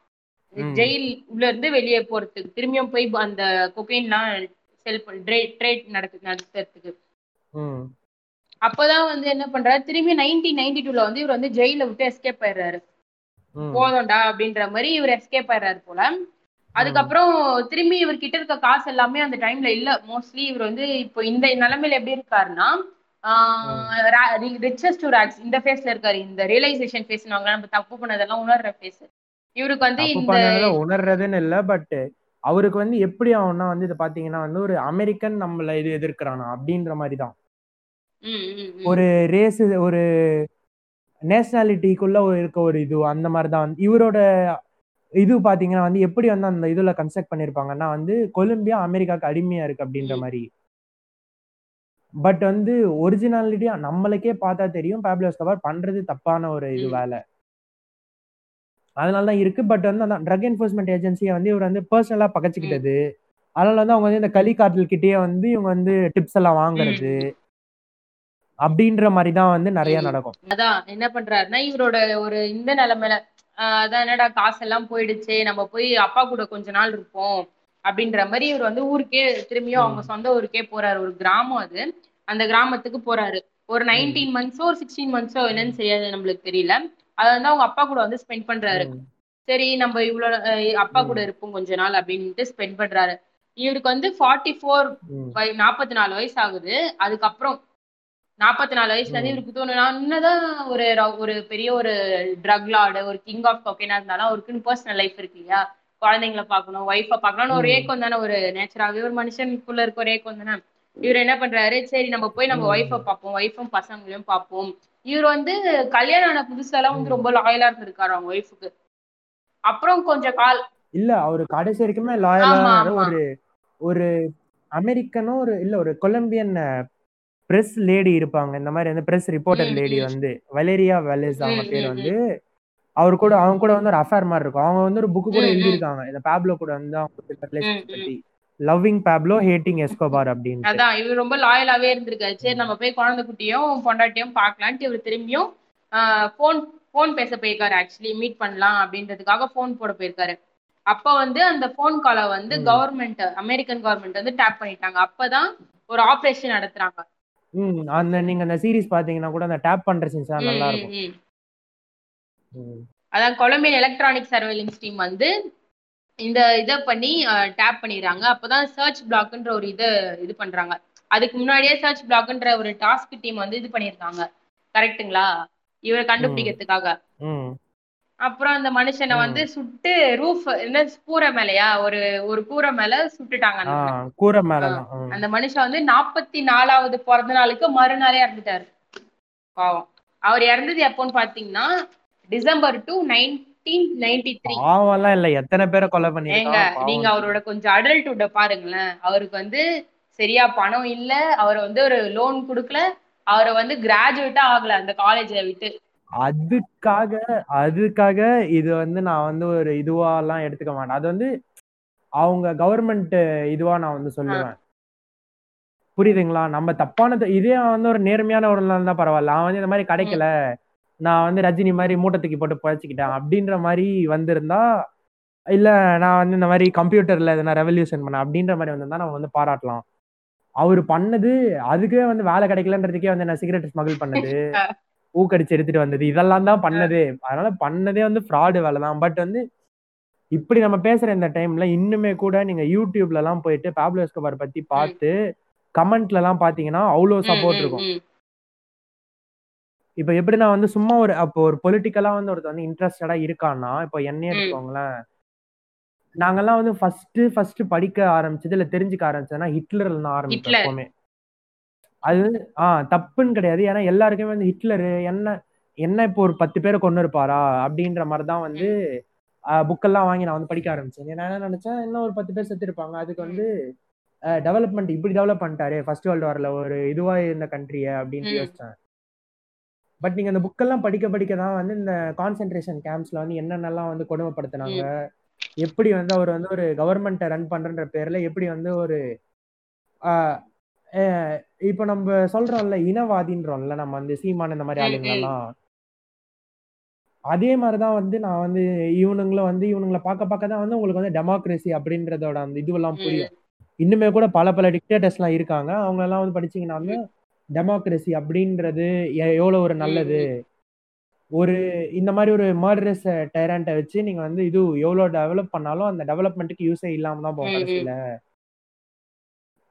ஜெயில் உள்ள இருந்து வெளியே போறதுக்கு. திரும்பியும் போய் அந்த கொக்கைன்லாம் செல் ட்ரேட் நடக்கு நடத்துறதுக்கு. அப்பதான் வந்து என்ன பண்றாரு? திரும்பி நைன்டீன் நைன்டி டூல வந்து இவர் வந்து ஜெயில விட்டு எஸ்கேப் ஆயிடுறாரு. போதும்டா அப்படின்ற மாதிரி இவர் எஸ்கேப் ஆயிடுறாரு போல. அதுக்கப்புறம் திரும்பி இவர் கிட்ட இருக்க காசு எல்லாமே அந்த டைம்ல இல்ல. மோஸ்ட்லி இவர் வந்து இப்போ இந்த நிலைமையில எப்படி இருக்காருன்னா ரிச்சஸ்ட் ரேக்ஸ் இந்த ஃபேஸ்ல இருக்காரு இந்த ரியலைசேஷன் ஃபேஸ் நம்ம தப்பு பண்ணதெல்லாம் உணர்ற ஃபேஸ் இவருக்கு வந்து இந்த உணர்றதுன்னு இல்ல பட் அவருக்கு வந்து எப்படி ஆகும்னா வந்து இது பாத்தீங்கன்னா வந்து ஒரு அமெரிக்கன் நம்மள இது எதிர்க்கிறானா அப்படின்ற மாதிரி தான். ஒரு ரேஸ் ஒரு நேஷனாலிட்டிக்குள்ள இருக்க ஒரு இது அந்த மாதிரி தான் இவரோட இது பாத்தீங்கன்னா வந்து எப்படி வந்து அந்த இதுல கன்ஸ்ட்ரக்ட் பண்ணிருப்பாங்கன்னா வந்து கொலம்பியா அமெரிக்காக்கு அடிமையா இருக்கு அப்படின்ற. மாதிரி பட் வந்து ஒரிஜினாலிட்டியா நம்மளுக்கே பார்த்தா தெரியும். பேப்லோ எஸ்கோபார் பண்றது தப்பான ஒரு இது. வேலை. அதனால தான் இருக்கு. பட் வந்து அந்த ட்ரக் என்ஃபோர்ஸ்மெண்ட் ஏஜென்சியை வந்து இவர் வந்து பர்சனலா பகச்சுக்கிட்டது. அதனால வந்து அவங்க வந்து இந்த களி காட்டில் கிட்டேயே வந்து இவங்க வந்து டிப்ஸ் எல்லாம் வாங்குறது. அப்படின்ற மாதிரி தான் வந்து நிறைய. நடக்கும். அதான் என்ன பண்றாருன்னா இவரோட ஒரு இந்த நிலைமையில அதான் என்னடா காசெல்லாம் போயிடுச்சு. நம்ம போய் அப்பா கூட கொஞ்ச நாள் இருப்போம். அப்படின்ற மாதிரி இவர் வந்து ஊருக்கே திரும்பியும் அவங்க சொந்த ஊருக்கே போறாரு. ஒரு கிராமம் அது. அந்த கிராமத்துக்கு போறாரு. ஒரு நைன்டீன் மந்த்ஸோ ஒரு சிக்ஸ்டீன் மந்த்ஸோ என்னன்னு தெரியாது நம்மளுக்கு தெரியல. அதை வந்து அவங்க அப்பா கூட வந்து ஸ்பெண்ட் பண்றாரு. சரி நம்ம இவ்வளவு அப்பா கூட இருப்போம் கொஞ்ச நாள் அப்படின்ட்டு ஸ்பெண்ட் பண்றாரு. இவருக்கு வந்து ஃபார்ட்டி ஃபோர் ம். நாற்பத்தி நாலு வயசு ஆகுது. அதுக்கப்புறம் நாற்பத்தி நாலு வயசுல இருந்து. இவருக்கு தோணும் நான் என்னதான் ஒரு ஒரு பெரிய ஒரு ட்ரக் லார்டு ஒரு கிங் ஆஃப் கொக்கைனா இருந்தாலும் அவருக்குன்னு பர்சனல் லைஃப் இருக்கு இல்லையா? குழந்தைங்களை பார்க்கணும் ஒய்ஃபை பார்க்கணும்னு ஒரு. ஏக்கம் தானே ஒரு நேச்சராகவே ஒரு மனுஷனுக்குள்ள இருக்க ஒரு ஏக்கம் தானே இவர் என்ன பண்றாரு சரி நம்ம போய் நம்ம. ஒய்ஃபை பார்ப்போம் ஒய்ஃபும் பசங்களையும் பார்ப்போம் இவர் வந்து கல்யாணம் ஆன புதுசாலாம் வந்து. ரொம்ப லாயலா இருந்திருக்காரு அவங்க ஒய்ஃபுக்கு அப்புறம் கொஞ்சம் கால் இல்ல அவரு கடைசி வரைக்குமே லாயலா. ஒரு ஒரு அமெரிக்கனும் ஒரு இல்ல ஒரு கொலம்பியன் பிரஸ் லேடி இருப்பாங்க இந்த மாதிரி வந்து பிரஸ் ரிப்போர்ட்டர் லேடி. வந்து வலேரியா வெலேஸ் அவங்க பேர் வந்து அவர் கூட அவங்க கூட வந்து ஒரு அஃபேர் மாதிரி இருக்கும். அவங்க வந்து ஒரு புக்கு கூட. எழுதியிருக்காங்க. இந்த பேப்லோ கூட வந்து அவங்க. பத்தி. லவ்விங் பேப்லோ ஹேட்டிங் எஸ்கோபார் அப்படின்னு அதான் இவர் ரொம்ப லாயலாவே இருந்திருக்காரு. சரி நம்ம போய் குழந்தை குட்டியும் பொண்டாட்டியும் பார்க்கலான்ட்டு இவர் திரும்பியும் ஃபோன் ஃபோன் பேச போயிருக்காரு. ஆக்சுவலி மீட் பண்ணலாம் அப்படின்றதுக்காக ஃபோன் போட போயிருக்காரு. அப்ப வந்து அந்த ஃபோன் காலை வந்து. கவர்மெண்ட் அமெரிக்கன் கவர்மெண்ட் வந்து டேப் பண்ணிட்டாங்க. அப்பதான் ஒரு ஆபரேஷன் நடத்துறாங்க. ம் அந்த நீங்க அந்த சீரிஸ் பாத்தீங்கன்னா கூட அந்த டேப் பண்ற சீன்ஸ் நல்லா இருக்கும். அதான் கொலம்பியன் எலக்ட்ரானிக் சர்வேலன்ஸ் டீம் வந்து இந்த இதை பண்ணி டேப் பண்ணிடுறாங்க. அப்பதான் சர்ச் பிளாக்ன்ற ஒரு இதை இது பண்றாங்க. அதுக்கு முன்னாடியே சர்ச் பிளாக்ன்ற ஒரு டாஸ்க் டீம் வந்து இது பண்ணியிருக்காங்க. கரெக்ட்டுங்களா இவரை கண்டுபிடிக்கிறதுக்காக. அப்புறம் அந்த மனுஷனை. வந்து சுட்டு ரூஃப் என்ன கூரை மேலயா? ஒரு ஒரு கூரை மேல சுட்டுட்டாங்க. கூரை மேலதான் ம். அந்த மனுஷன் வந்து நாற்பத்தி நாலாவது பிறந்த நாளுக்கு மறுநாளே இறந்துட்டாரு. பாவம். அவர் இறந்தது எப்போன்னு பாத்தீங்கன்னா December two nineteen ninety three பாவம்லாம் இல்ல. எத்தனை பேரை கொலை ஏங்க பண்ணிருக்கான் நீங்க. அவரோட கொஞ்சம் அடல்ட்ஹுட்ட பாருங்களேன். அவருக்கு வந்து சரியா பணம் இல்ல. அவர் வந்து ஒரு லோன் கொடுக்கல. அவரை வந்து கிராஜுவேட்டா ஆகல அந்த காலேஜை விட்டு. அதுக்காக அதுக்காக இது வந்து நான் வந்து ஒரு இதுவா எல்லாம் எடுத்துக்க மாட்டேன். அது வந்து அவங்க கவர்மெண்ட் இதுவா நான் வந்து சொல்லுவேன். புரியுதுங்களா? நம்ம தப்பானது இதே வந்து ஒரு நேர்மையான ஒரு இருந்தா பரவாயில்ல. அவன் வந்து இந்த மாதிரி கிடைக்கல. நான் வந்து ரஜினி மாதிரி மூட்டை தூக்கி போட்டு புழைச்சிக்கிட்டேன் அப்படின்ற மாதிரி வந்திருந்தா இல்ல நான் வந்து இந்த மாதிரி கம்ப்யூட்டர்ல எதனா ரெவல்யூஷன் பண்ண அப்படின்ற மாதிரி வந்திருந்தா நம்ம வந்து பாராட்டலாம். அவர் பண்ணது அதுக்கே வந்து வேலை கிடைக்கலன்றதுக்கே வந்து என்ன சிகரெட் ஸ்மகிள் பண்ணது ஊக்கடிச்சு எடுத்துட்டு வந்தது. இதெல்லாம் தான் பண்ணது. அதனால பண்ணதே வந்து ஃப்ராடு வேலை தான். பட் வந்து இப்படி நம்ம பேசுற இந்த டைம்ல இன்னுமே கூட நீங்க யூடியூப்ல எல்லாம் போயிட்டு பாப்லோ எஸ்கோபார் பத்தி பார்த்து கமெண்ட்ல எல்லாம் பாத்தீங்கன்னா அவ்வளவு சப்போர்ட் இருக்கும். இப்ப எப்படின்னா வந்து சும்மா ஒரு அப்போ ஒரு பொலிட்டிக்கலா வந்து ஒருத்தர் வந்து இன்ட்ரெஸ்டடா இருக்கான்னா இப்போ என்னையே ம். எடுத்துக்கோங்களேன் நாங்கெல்லாம் வந்து ஃபர்ஸ்ட் ஃபர்ஸ்ட் படிக்க ஆரம்பிச்சது இல்ல தெரிஞ்சுக்க ஆரம்பிச்சதுன்னா ஹிட்லர்ல இருந்து ஆரம்பிச்சோம். எப்பவுமே. அது ஆ தப்புன்னு கிடையாது. ஏன்னா எல்லாருக்குமே வந்து ஹிட்லரு என்ன என்ன இப்போ ஒரு பத்து பேரை கொண்டு இருப்பாரா அப்படின்ற மாதிரி தான் வந்து புக்கெல்லாம் வாங்கி நான் வந்து படிக்க ஆரம்பிச்சேன். நான் என்ன நினைச்சேன் இன்னும் ஒரு பத்து பேர் செத்து இருப்பாங்க அதுக்கு வந்து டெவலப்மெண்ட் இப்படி டெவலப் பண்ணிட்டாரு ஃபர்ஸ்ட் வேர்ல்டு வார்ல ஒரு இதுவா இருந்த கண்ட்ரிய அப்படின்னு. யோசிச்சேன். பட் நீங்க அந்த புக்கெல்லாம் படிக்க படிக்க தான் வந்து இந்த கான்சென்ட்ரேஷன் கேம்ப்ஸ்ல வந்து என்னென்னலாம் வந்து கொடுமைப்படுத்தினாங்க? எப்படி வந்து அவர் வந்து ஒரு கவர்மெண்ட்டை ரன் பண்றன்ற பேர்ல எப்படி வந்து ஒரு இப்ப நம்ம சொல்றோம்ல இனவாதின்றோம்ல நம்ம வந்து சீமான் இந்த மாதிரி ம், ஆளுங்களெல்லாம். அதே மாதிரிதான் வந்து நான் வந்து இவனுங்கள வந்து இவனுங்கள பார்க்க பார்க்க தான் வந்து உங்களுக்கு வந்து டெமோக்ரஸி அப்படின்றதோட அந்த இதுவெல்லாம் புரியும். இன்னுமே கூட பல பல டிக்டேட்டர்ஸ் எல்லாம் இருக்காங்க. அவங்க எல்லாம் வந்து படிச்சீங்கன்னா டெமோக்ரஸி அப்படின்றது எ- எவ்வளவு ஒரு நல்லது? ஒரு இந்த மாதிரி ஒரு மர்டரஸ் டைரண்ட்டை வச்சு நீங்க வந்து இது எவ்வளவு டெவலப் பண்ணாலும் அந்த டெவலப்மெண்ட்டுக்கு யூஸே இல்லாம தான் போகும். கடைசியில.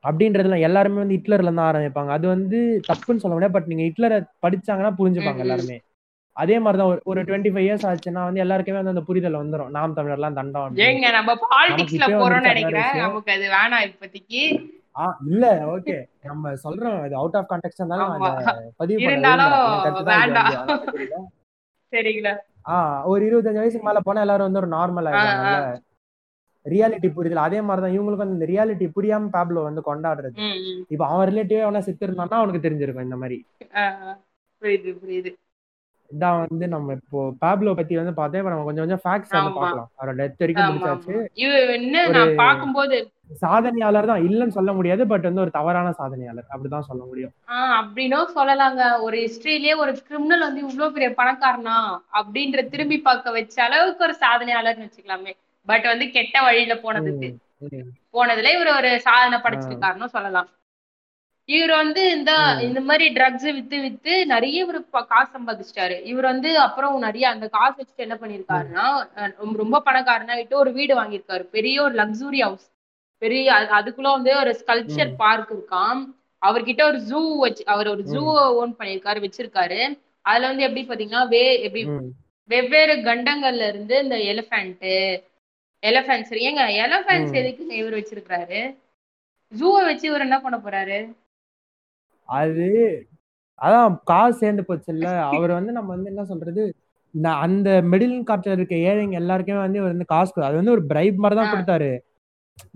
அப்படின்றதுல எல்லாருமே வந்து ஹிட்லர்ல இருந்து ஆரம்பிப்பாங்க. அது வந்து தப்புன்னு சொல்ல முடியாது. பட் நீங்க ஹிட்லரை படிச்சாங்கன்னா புரிஞ்சுப்பாங்க. எல்லாருமே. அதே மாதிரிதான் ஒரு- ஒரு டுவெண்ட்டி ஃபைவ் இயர்ஸ் ஆச்சுன்னா வந்து எல்லாருக்குமே வந்து அந்த புரிதல் வந்துரும். நாம் தமிழர்லாம் தண்டம். ஏங்க நம்ம பாலிடிக்ஸ்ல போறோம்னு நினைக்கிறேன். நமக்கு அது வேணாம் இப்போதைக்கு. இல்ல ஓகே நம்ம சொல்றோம் இது அவுட் ஆஃப் கான்டெக்ட் இருந்தாலும் பதிவு வேண்டாம். சரிங்களா. ஆ ஒரு இருபத்தஞ்சு வயசுக்கு மேல போனா எல்லாரும் வந்து ஒரு நார்மல் ரியாலிட்டி புரியுதுல அதே மாதிரிதான் இவங்களுக்கு இந்த ரியாலிட்டி புரியாம பேப்லோ வந்து கொண்டாடுறது. இப்ப அவன் ரிலேட்டிவ் அவனா செத்து இருந்தான்னா அவனுக்கு தெரிஞ்சிருக்கும் இந்த மாதிரி. புரியுது புரியுது. இதான் வந்து நம்ம இப்போ பேப்லோ பத்தி வந்து பார்த்தா இப்ப நம்ம கொஞ்சம் கொஞ்சம் ஃபேக்ட்ஸ் வந்து. பார்க்கலாம். அவரோட டெத் வரைக்கும் முடிச்சாச்சு. என்ன நான் பார்க்கும்போது சாதனையாளர் தான் இல்லைன்னு சொல்ல முடியாது பட் வந்து ஒரு தவறான சாதனையாளர். அப்படிதான் சொல்ல முடியும். அப்படின்னும் சொல்லலாங்க. ஒரு ஹிஸ்டரியிலேயே ஒரு கிரிமினல் வந்து இவ்வளவு பெரிய பணக்காரனா அப்படின்ற திரும்பி பார்க்க வச்ச அளவுக்கு ஒரு சாதனையாளர்னு வச்சுக்கலாமே. பட் வந்து கெட்ட வழியில போனதுக்கு. ம். போனதுல இவர் ஒரு சாதனை படைச்சிருக்காருன்னு சொல்லலாம். இவர் வந்து இந்த. இந்த மாதிரி ட்ரக்ஸ் வித்து வித்து நிறைய இவர் காசு சம்பாதிச்சிட்டாரு. இவர் வந்து அப்புறம் நிறைய அந்த காசு வச்சுட்டு என்ன பண்ணிருக்காருன்னா ரொம்ப- பணக்காரனாயிட்டு ஒரு வீடு வாங்கியிருக்காரு. பெரிய ஒரு லக்ஸுரி ஹவுஸ் பெரிய அது- அதுக்குள்ள வந்து ஒரு ஸ்கல்ப்சர் ம். பார்க் இருக்காம் அவர்கிட்ட ஒரு ஜூ வச்சு அவர் ஒரு ஜூ ஓன் பண்ணிருக்காரு வச்சிருக்காரு அதுல வந்து எப்படி பாத்தீங்கன்னா வே எப்படி. வெவ்வேறு கண்டங்கள்ல இருந்து இந்த எலிஃபண்ட் எலிஃபண்ட்ஸ் ஏங்க எலிஃபண்ட்ஸ் ம். எதுக்கு இவர் வச்சிருக்காரு ஜூவை வச்சு இவர் என்ன பண்ண போறாரு அது அதான் காசு சேர்ந்து போச்சுல்ல அவர் வந்து நம்ம வந்து என்ன சொல்றது அந்த மிடில் காட்டில் இருக்க ஏழைங்க எல்லாருக்குமே வந்து இவர் வந்து காசு அது வந்து ஒரு பிரைப் மாதிரி தான். கொடுத்தாரு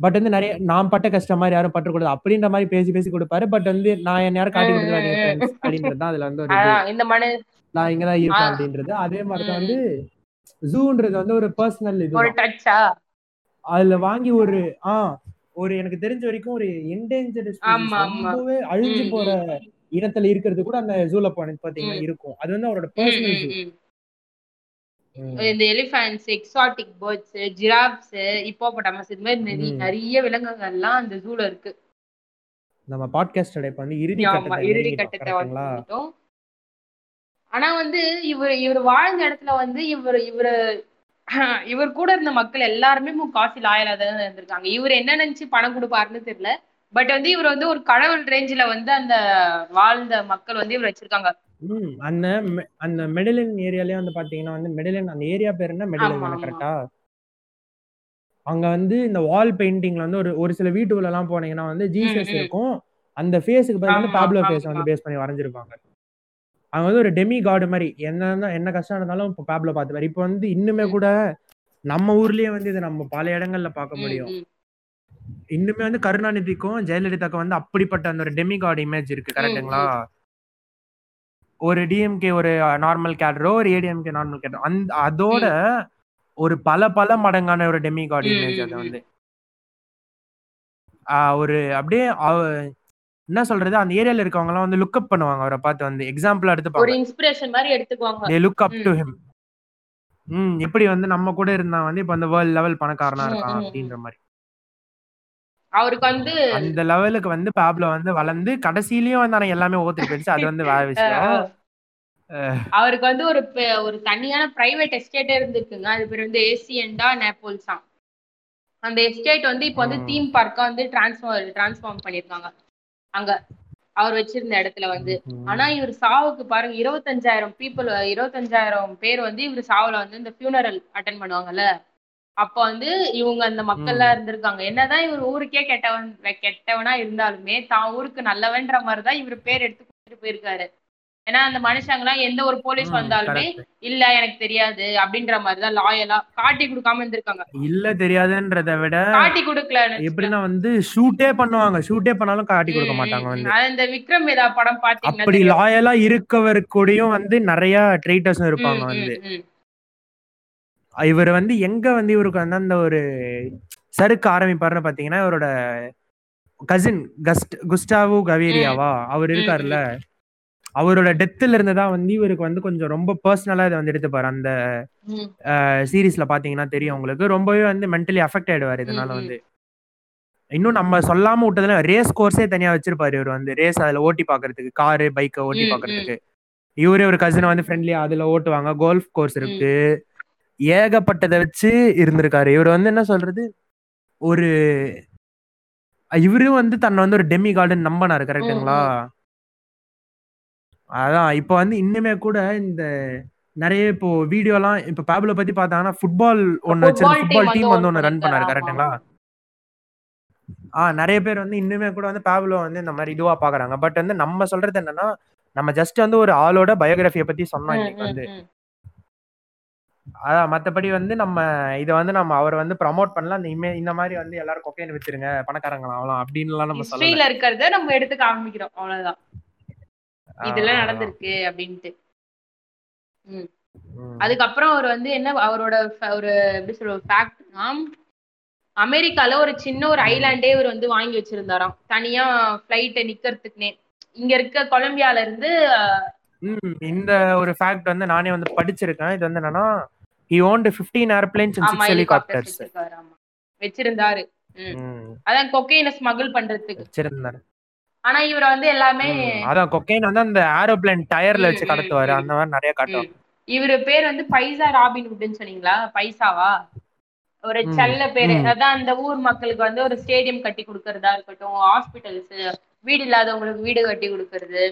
பட் வந்து நிறைய நான் பட்ட கஷ்டம் மாதிரி யாரும் பட்டு கொடுத்து அப்படின்ற மாதிரி பேசி பேசி கொடுப்பாரு பட் வந்து நான் என்ன யாரும் காட்டி ம். அப்படின்றது தான் அதுல வந்து ஒரு நான் இங்கதான் இருப்பேன். அப்படின்றது அதே மாதிரி தான். வந்து ஜூன்றது வந்து ஒரு பர்சனல் இது ஒரு டச்சா அதுல வாங்கி ஒரு ஆ ஒரு எனக்கு தெரிஞ்ச வரைக்கும் ஒரு ஆமா. ரொம்பவே அழிஞ்சு போற இனத்துல இருக்கிறது கூட அந்த ஜூல போன பாத்தீங்கன்னா. இருக்கும் அது வந்து அவரோட பர்சனல் இந்த elephants exotic birds giraffes hippopotamus இது மாதிரி நிறைய விலங்குகள்லாம் அந்த ஜூல இருக்கு. நம்ம பாட்காஸ்டோட இப்ப வந்து இறுதி இறுதி கட்டத்தை? வந்துட்டோம் ஆனா வந்து இவர் இவர் வாழ்ந்த இடத்துல வந்து இவர் இவரு இவர் கூட இருந்த மக்கள் எல்லாருமே முக்காசி லாயலா தான் இருந்திருக்காங்க. இவர் என்ன நினைச்சு பணம் கொடுப்பாருன்னு தெரியல. பட் வந்து இவர் வந்து ஒரு கடவுள் ரேஞ்சில வந்து அந்த வாழ்ந்த மக்கள் வந்து இவர் வச்சிருக்காங்க. ம் அந்த அந்த மெடலின் ஏரியாலயே வந்து பாத்தீங்கன்னா வந்து மெடலின் அந்த ஏரியா பேர் என்ன மெடலின். கரெக்டா அங்க வந்து இந்த வால் பெயிண்டிங்ல வந்து ஒரு ஒரு சில வீட்டுக்குள்ள எல்லாம் போனீங்கன்னா வந்து ஜீசஸ். இருக்கும் அந்த ஃபேஸுக்கு பதிலா வந்து பாப்லோ. ஃபேஸ் வந்து பேஸ் பண்ணி வரைஞ்சிருப்பாங்க அவங்க வந்து ஒரு டெமி காடு மாதிரி என்ன என்ன கஷ்டம் இருந்தாலும் இப்போ பாப்லோ பார்த்துப்பாரு இப்போ வந்து இன்னுமே. கூட நம்ம ஊர்லயே வந்து இதை நம்ம பல இடங்கள்ல பார்க்க முடியும். இன்னுமே வந்து கருணாநிதிக்கும் ஜெயலலிதாக்கும் வந்து அப்படிப்பட்ட அந்த ஒரு டெமி காட் இமேஜ் இருக்கு கரெக்ட்டுங்களா ஒரு டிஎம்கே ஒரு நார்மல் கேடரோ ஒரு ஏடிஎம்கே நார்மல் கேடரோ அந்த அதோட ஒரு பல பல மடங்கான ஒரு டெமி காட் இமேஜ் அது. வந்து. ஒரு அப்படியே என்ன சொல்றது? அந்த ஏரியால இருக்கவங்க எல்லாம் வந்து லுக் அப் பண்ணுவாங்க அவரை பார்த்து வந்து. எக்ஸாம்பிள் ஒரு எடுத்துப்பாங்க இன்ஸ்பிரேஷன் மாதிரி எடுத்துக்குவாங்க. They look up. To him ம் எப்படி வந்து நம்ம கூட இருந்தா வந்து இப்ப அந்த வேர்ல்ட் லெவல் பணக்காரனா இருக்கான். அப்படின்ற மாதிரி. அவருக்கு வந்து அந்த லெவலுக்கு வந்து பாப்லோ வந்து வளர்ந்து கடைசிலயும் வந்து எல்லாமே ஓத்துட்டு போயிடுச்சு. அது வந்து வேற விஷயம். அவருக்கு வந்து ஒரு ஒரு தனியான பிரைவேட் எஸ்டேட்டே இருந்திருக்குங்க. அது பேர் வந்து ஏசியண்டா நேப்போல்ஸா அந்த எஸ்டேட் வந்து இப்போ வந்து. தீம் பார்க்கா வந்து டிரான்ஸ்ஃபார்ம் டிரான்ஸ்ஃபார்ம் பண்ணிருக்காங்க அங்க அவர் வச்சிருந்த இடத்துல வந்து. ஆனா இவர் சாவுக்கு பாருங்க இருபத்தஞ்சாயிரம் பீப்புள் இருபத்தஞ்சாயிரம் பேர் வந்து இவர் சாவுல வந்து இந்த ஃபியூனரல் அட்டன் பண்ணுவாங்கல்ல. அப்ப வந்து இவங்க அந்த மக்கள்லாம் இருந்திருக்காங்க. என்னதான் இவர் ஊருக்கே கெட்டவன் கெட்டவனா இருந்தாலுமே தான் ஊருக்கு நல்லவன்ற மாதிரிதான் இவர் பேர் எடுத்து கொடுத்துட்டு போயிருக்காரு. ஏன்னா அந்த மனுஷங்க எல்லாம் எந்த ஒரு போலீஸ் வந்தாலுமே. இல்ல எனக்கு தெரியாது அப்படின்ற மாதிரிதான் லாயலா காட்டி கொடுக்காம இருந்திருக்காங்க. இல்ல தெரியாதுன்றத விட காட்டி கொடுக்கல எப்படின்னா வந்து ஷூட்டே பண்ணுவாங்க. ஷூட்டே பண்ணாலும் காட்டி கொடுக்க மாட்டாங்க வந்து. இந்த விக்ரம் வேதா படம் பாத்தீங்கன்னா அப்படி. லாயலா இருக்கவர் கூடயும் வந்து நிறைய ட்ரைட்டர்ஸும் இருப்பாங்க வந்து. இவர் வந்து எங்க வந்து இவருக்கு வந்து அந்த ஒரு சறுக்க ஆரம்பிப்பாருன்னு பாத்தீங்கன்னா இவரோட கசின் கஸ்ட் குஸ்டாவோ கவேரியாவா? அவர் இருக்காருல்ல. அவரோட டெத்துல இருந்து தான் வந்து இவருக்கு வந்து கொஞ்சம் ரொம்ப பர்சனலா இதை வந்து எடுத்துப்பாரு. அந்த சீரீஸ்ல பாத்தீங்கன்னா தெரியும் உங்களுக்கு. ரொம்பவே வந்து மென்டலி அஃபெக்ட் ஆயிடுவாரு இதனால. வந்து. இன்னும் நம்ம சொல்லாம விட்டதுல ரேஸ் கோர்ஸே தனியா வச்சிருப்பாரு இவர் வந்து. ரேஸ் அதுல ஓட்டி பாக்குறதுக்கு காரு பைக்கை ஓட்டி பாக்குறதுக்கு. இவரே ஒரு கசினை வந்து ஃப்ரெண்ட்லியா அதுல ஓட்டுவாங்க. கோல்ஃப் கோர்ஸ் இருக்கு. ஏகப்பட்டதை வச்சு இருந்திருக்காரு. இவர் வந்து என்ன சொல்றது? ஒரு இவரும் வந்து தன்னை வந்து ஒரு டெமி கார்டன் நம்பினாரு கரெக்ட்டுங்களா அதான் இப்போ வந்து இன்னுமே கூட இந்த நிறைய இப்போ வீடியோலாம் இப்போ பேப்ல பத்தி பார்த்தாங்கன்னா ஃபுட்பால் ஒன்னு வச்சு ஃபுட்பால் டீம் வந்து ஒன்னு ரன் பண்ணாரு ஒண்ணு கரெக்ட்டுங்களா ஆ நிறைய பேர் வந்து இன்னுமே கூட வந்து பேப்லோ வந்து இந்த மாதிரி இதுவா பாக்குறாங்க. பட் வந்து நம்ம சொல்றது என்னன்னா நம்ம ஜஸ்ட் வந்து ஒரு ஆளோட பயோகிராஃபியை பத்தி சொன்னோம் இன்னைக்கு வந்து. அதான் மத்தபடி வந்து நம்ம இத வந்து நம்ம அவர் வந்து ப்ரமோட் பண்ணலாம் இந்த இமே இந்த மாதிரி வந்து எல்லாரும் கொக்கைன் வித்துருங்க பணக்காரங்களா ஆகலாம் அப்படின்லாம் நம்ம சொல்லல. இருக்கிறத நம்ம எடுத்து காமிக்கிறோம் அவ்வளவுதான். இதெல்லாம் நடந்திருக்கு அப்படின்ட்டு. அதுக்கப்புறம் அவர் வந்து என்ன அவரோட ஒரு எப்படி சொல்ற ஃபேக்ட்னா அமெரிக்கால ஒரு சின்ன ஒரு ஐலாண்டே இவர் வந்து வாங்கி வச்சிருந்தாராம். தனியா ஃபிளைட்டை நிக்கிறதுக்குனே இங்க இருக்க கொலம்பியால இருந்து இந்த ஒரு ஃபேக்ட் வந்து நானே வந்து படிச்சிருக்கேன். இது வந்து என்னன்னா he owned 15 airplanes and ஆமா 6 ஹெலிகாப்டர் helicopters வச்சிருக்காரு ஆமா. வச்சிருந்தாரு. அதான் கொக்கைனை ஸ்மகிள் பண்றதுக்கு. வச்சிருந்தாரு. ஆனா இவரை வந்து எல்லாமே அதான் கொக்கைன் வந்து அந்த ஏரோப்ளேன் டயர்ல வச்சு கடத்துவாரு. அந்த மாதிரி நிறைய காட்டுவாங்க. இவரு பேர் வந்து பைசா ராபின் வுட்னு சொன்னீங்களா? பைசாவா? ஒரு செல்ல பேரு. அதான் அந்த ஊர் மக்களுக்கு வந்து ஒரு ஸ்டேடியம் கட்டி கொடுக்கறதா இருக்கட்டும் ஹாஸ்பிட்டல்ஸ் வீடு இல்லாதவங்களுக்கு வீடு கட்டி கொடுக்கறது.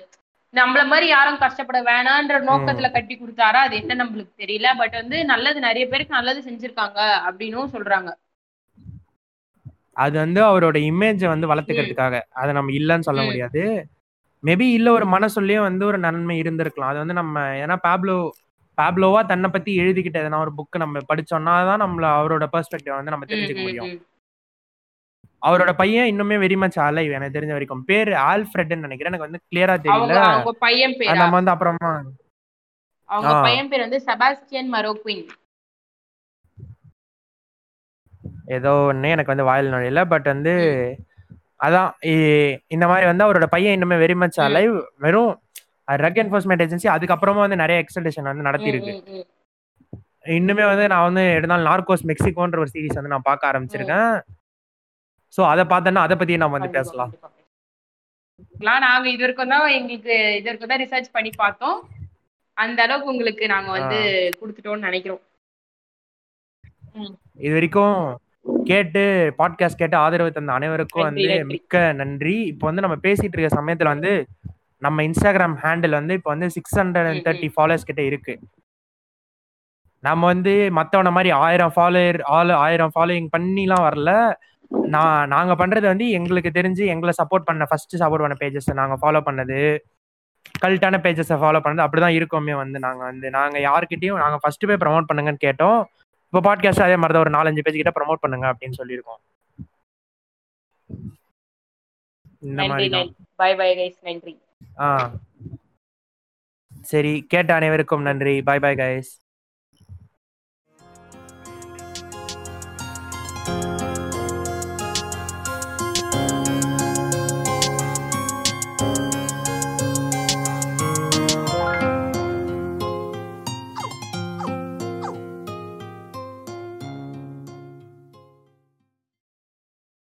நம்மள மாதிரி யாரும் கஷ்டப்பட வேணான்ற நோக்கத்துல கட்டி கொடுத்தாரா? அது என்ன நம்மளுக்கு தெரியல. பட் வந்து நல்லது நிறைய பேருக்கு நல்லது செஞ்சிருக்காங்க அப்படின்னும் சொல்றாங்க. அது வந்து அவரோட இமேஜ வந்து வளர்த்துக்கிறதுக்காக. அதை நம்ம இல்லைன்னு சொல்ல. முடியாது. மேபி இல்ல ஒரு மனசுலயும் வந்து ஒரு நன்மை இருந்திருக்கலாம். அது வந்து நம்ம ஏன்னா பேப்லோ பேப்லோவா தன்னை பத்தி எழுதிக்கிட்ட எதனா ஒரு புக் நம்ம படிச்சோம்னா தான் நம்மள அவரோட பெர்ஸ்பெக்டிவ் வந்து நம்ம தெரிஞ்சுக்க முடியும். அவரோட பையன் இன்னுமே வெரி மச் அலைவ் எனக்கு தெரிஞ்ச வரைக்கும். பேர் ஆல்ஃபிரட்னு நினைக்கிறேன். எனக்கு வந்து கிளியரா தெரியல. அவங்க பையன் பேரா? நம்ம வந்து அப்புறமா அவங்க. பையன் பேர் வந்து செபாஸ்டியன் மரோக்வின் ஏதோ ஒண்ணு எனக்கு வந்து வாயில் நுழையல பட் வந்து அதான் இந்த மாதிரி வந்து அவரோட பையன் இன்னுமே வெரி மச். அலைவ் வெறும் ட்ரக் என்ஃபோர்ஸ்மெண்ட் ஏஜென்சி அதுக்கப்புறமா வந்து நிறைய எக்ஸ்டென்ஷன் வந்து ம். இன்னுமே வந்து நான் வந்து எடுத்தாலும் நார்கோஸ் மெக்சிகோன்ற ஒரு சீரிஸ் வந்து நான் பார்க்க ஆரம்பிச்சிருக்கேன். ஸோ அதை பார்த்தேன்னா அதை பத்தி நம்ம வந்து பேசலாம். நாங்க இது வரைக்கும் தான் எங்களுக்கு இது வரைக்கும் தான் ரிசர்ச் பண்ணி பார்த்தோம். அந்த அளவுக்கு உங்களுக்கு நாங்க வந்து கொடுத்துட்டோம்னு நினைக்கிறோம். இது வரைக்கும் கேட்டு பாட்காஸ்ட் கேட்டு ஆதரவு தந்த அனைவருக்கும் வந்து. மிக்க நன்றி. இப்போ வந்து நம்ம பேசிட்டு இருக்க சமயத்துல வந்து நம்ம இன்ஸ்டாகிராம் ஹேண்டில் வந்து இப்போ வந்து six hundred and thirty followers கிட்ட இருக்கு. நம்ம வந்து மத்தவன மாதிரி ஆயிரம் ஃபாலோயர் ஆள் ஆயிரம் ஃபாலோயிங் பண்ணிலாம் வரல. நான் நாங்க பண்றது வந்து எங்களுக்கு தெரிஞ்சு எங்களை சப்போர்ட் பண்ண ஃபர்ஸ்ட் சப்போர்ட் பண்ண பேஜஸ் நாங்க ஃபாலோ பண்ணது. கல்ட்டான பேஜஸை ஃபாலோ பண்ணது. அப்படிதான் இருக்கோமே வந்து நாங்க வந்து. நாங்க யார்கிட்டயும் நாங்க ஃபர்ஸ்ட் போய் ப்ரமோட் பண்ணுங்கன்னு கேட்டோம். இப்போ பாட்காஸ்ட் அதே மாதிரி தான் ஒரு நாலஞ்சு பேஜ் கிட்ட ப்ரமோட் பண்ணுங்க அப்படின்னு சொல்லியிருக்கோம். இந்த மாதிரி பை பை கைஸ் நன்றி. ஆ. சரி கேட்ட அனைவருக்கும் நன்றி. By bye guys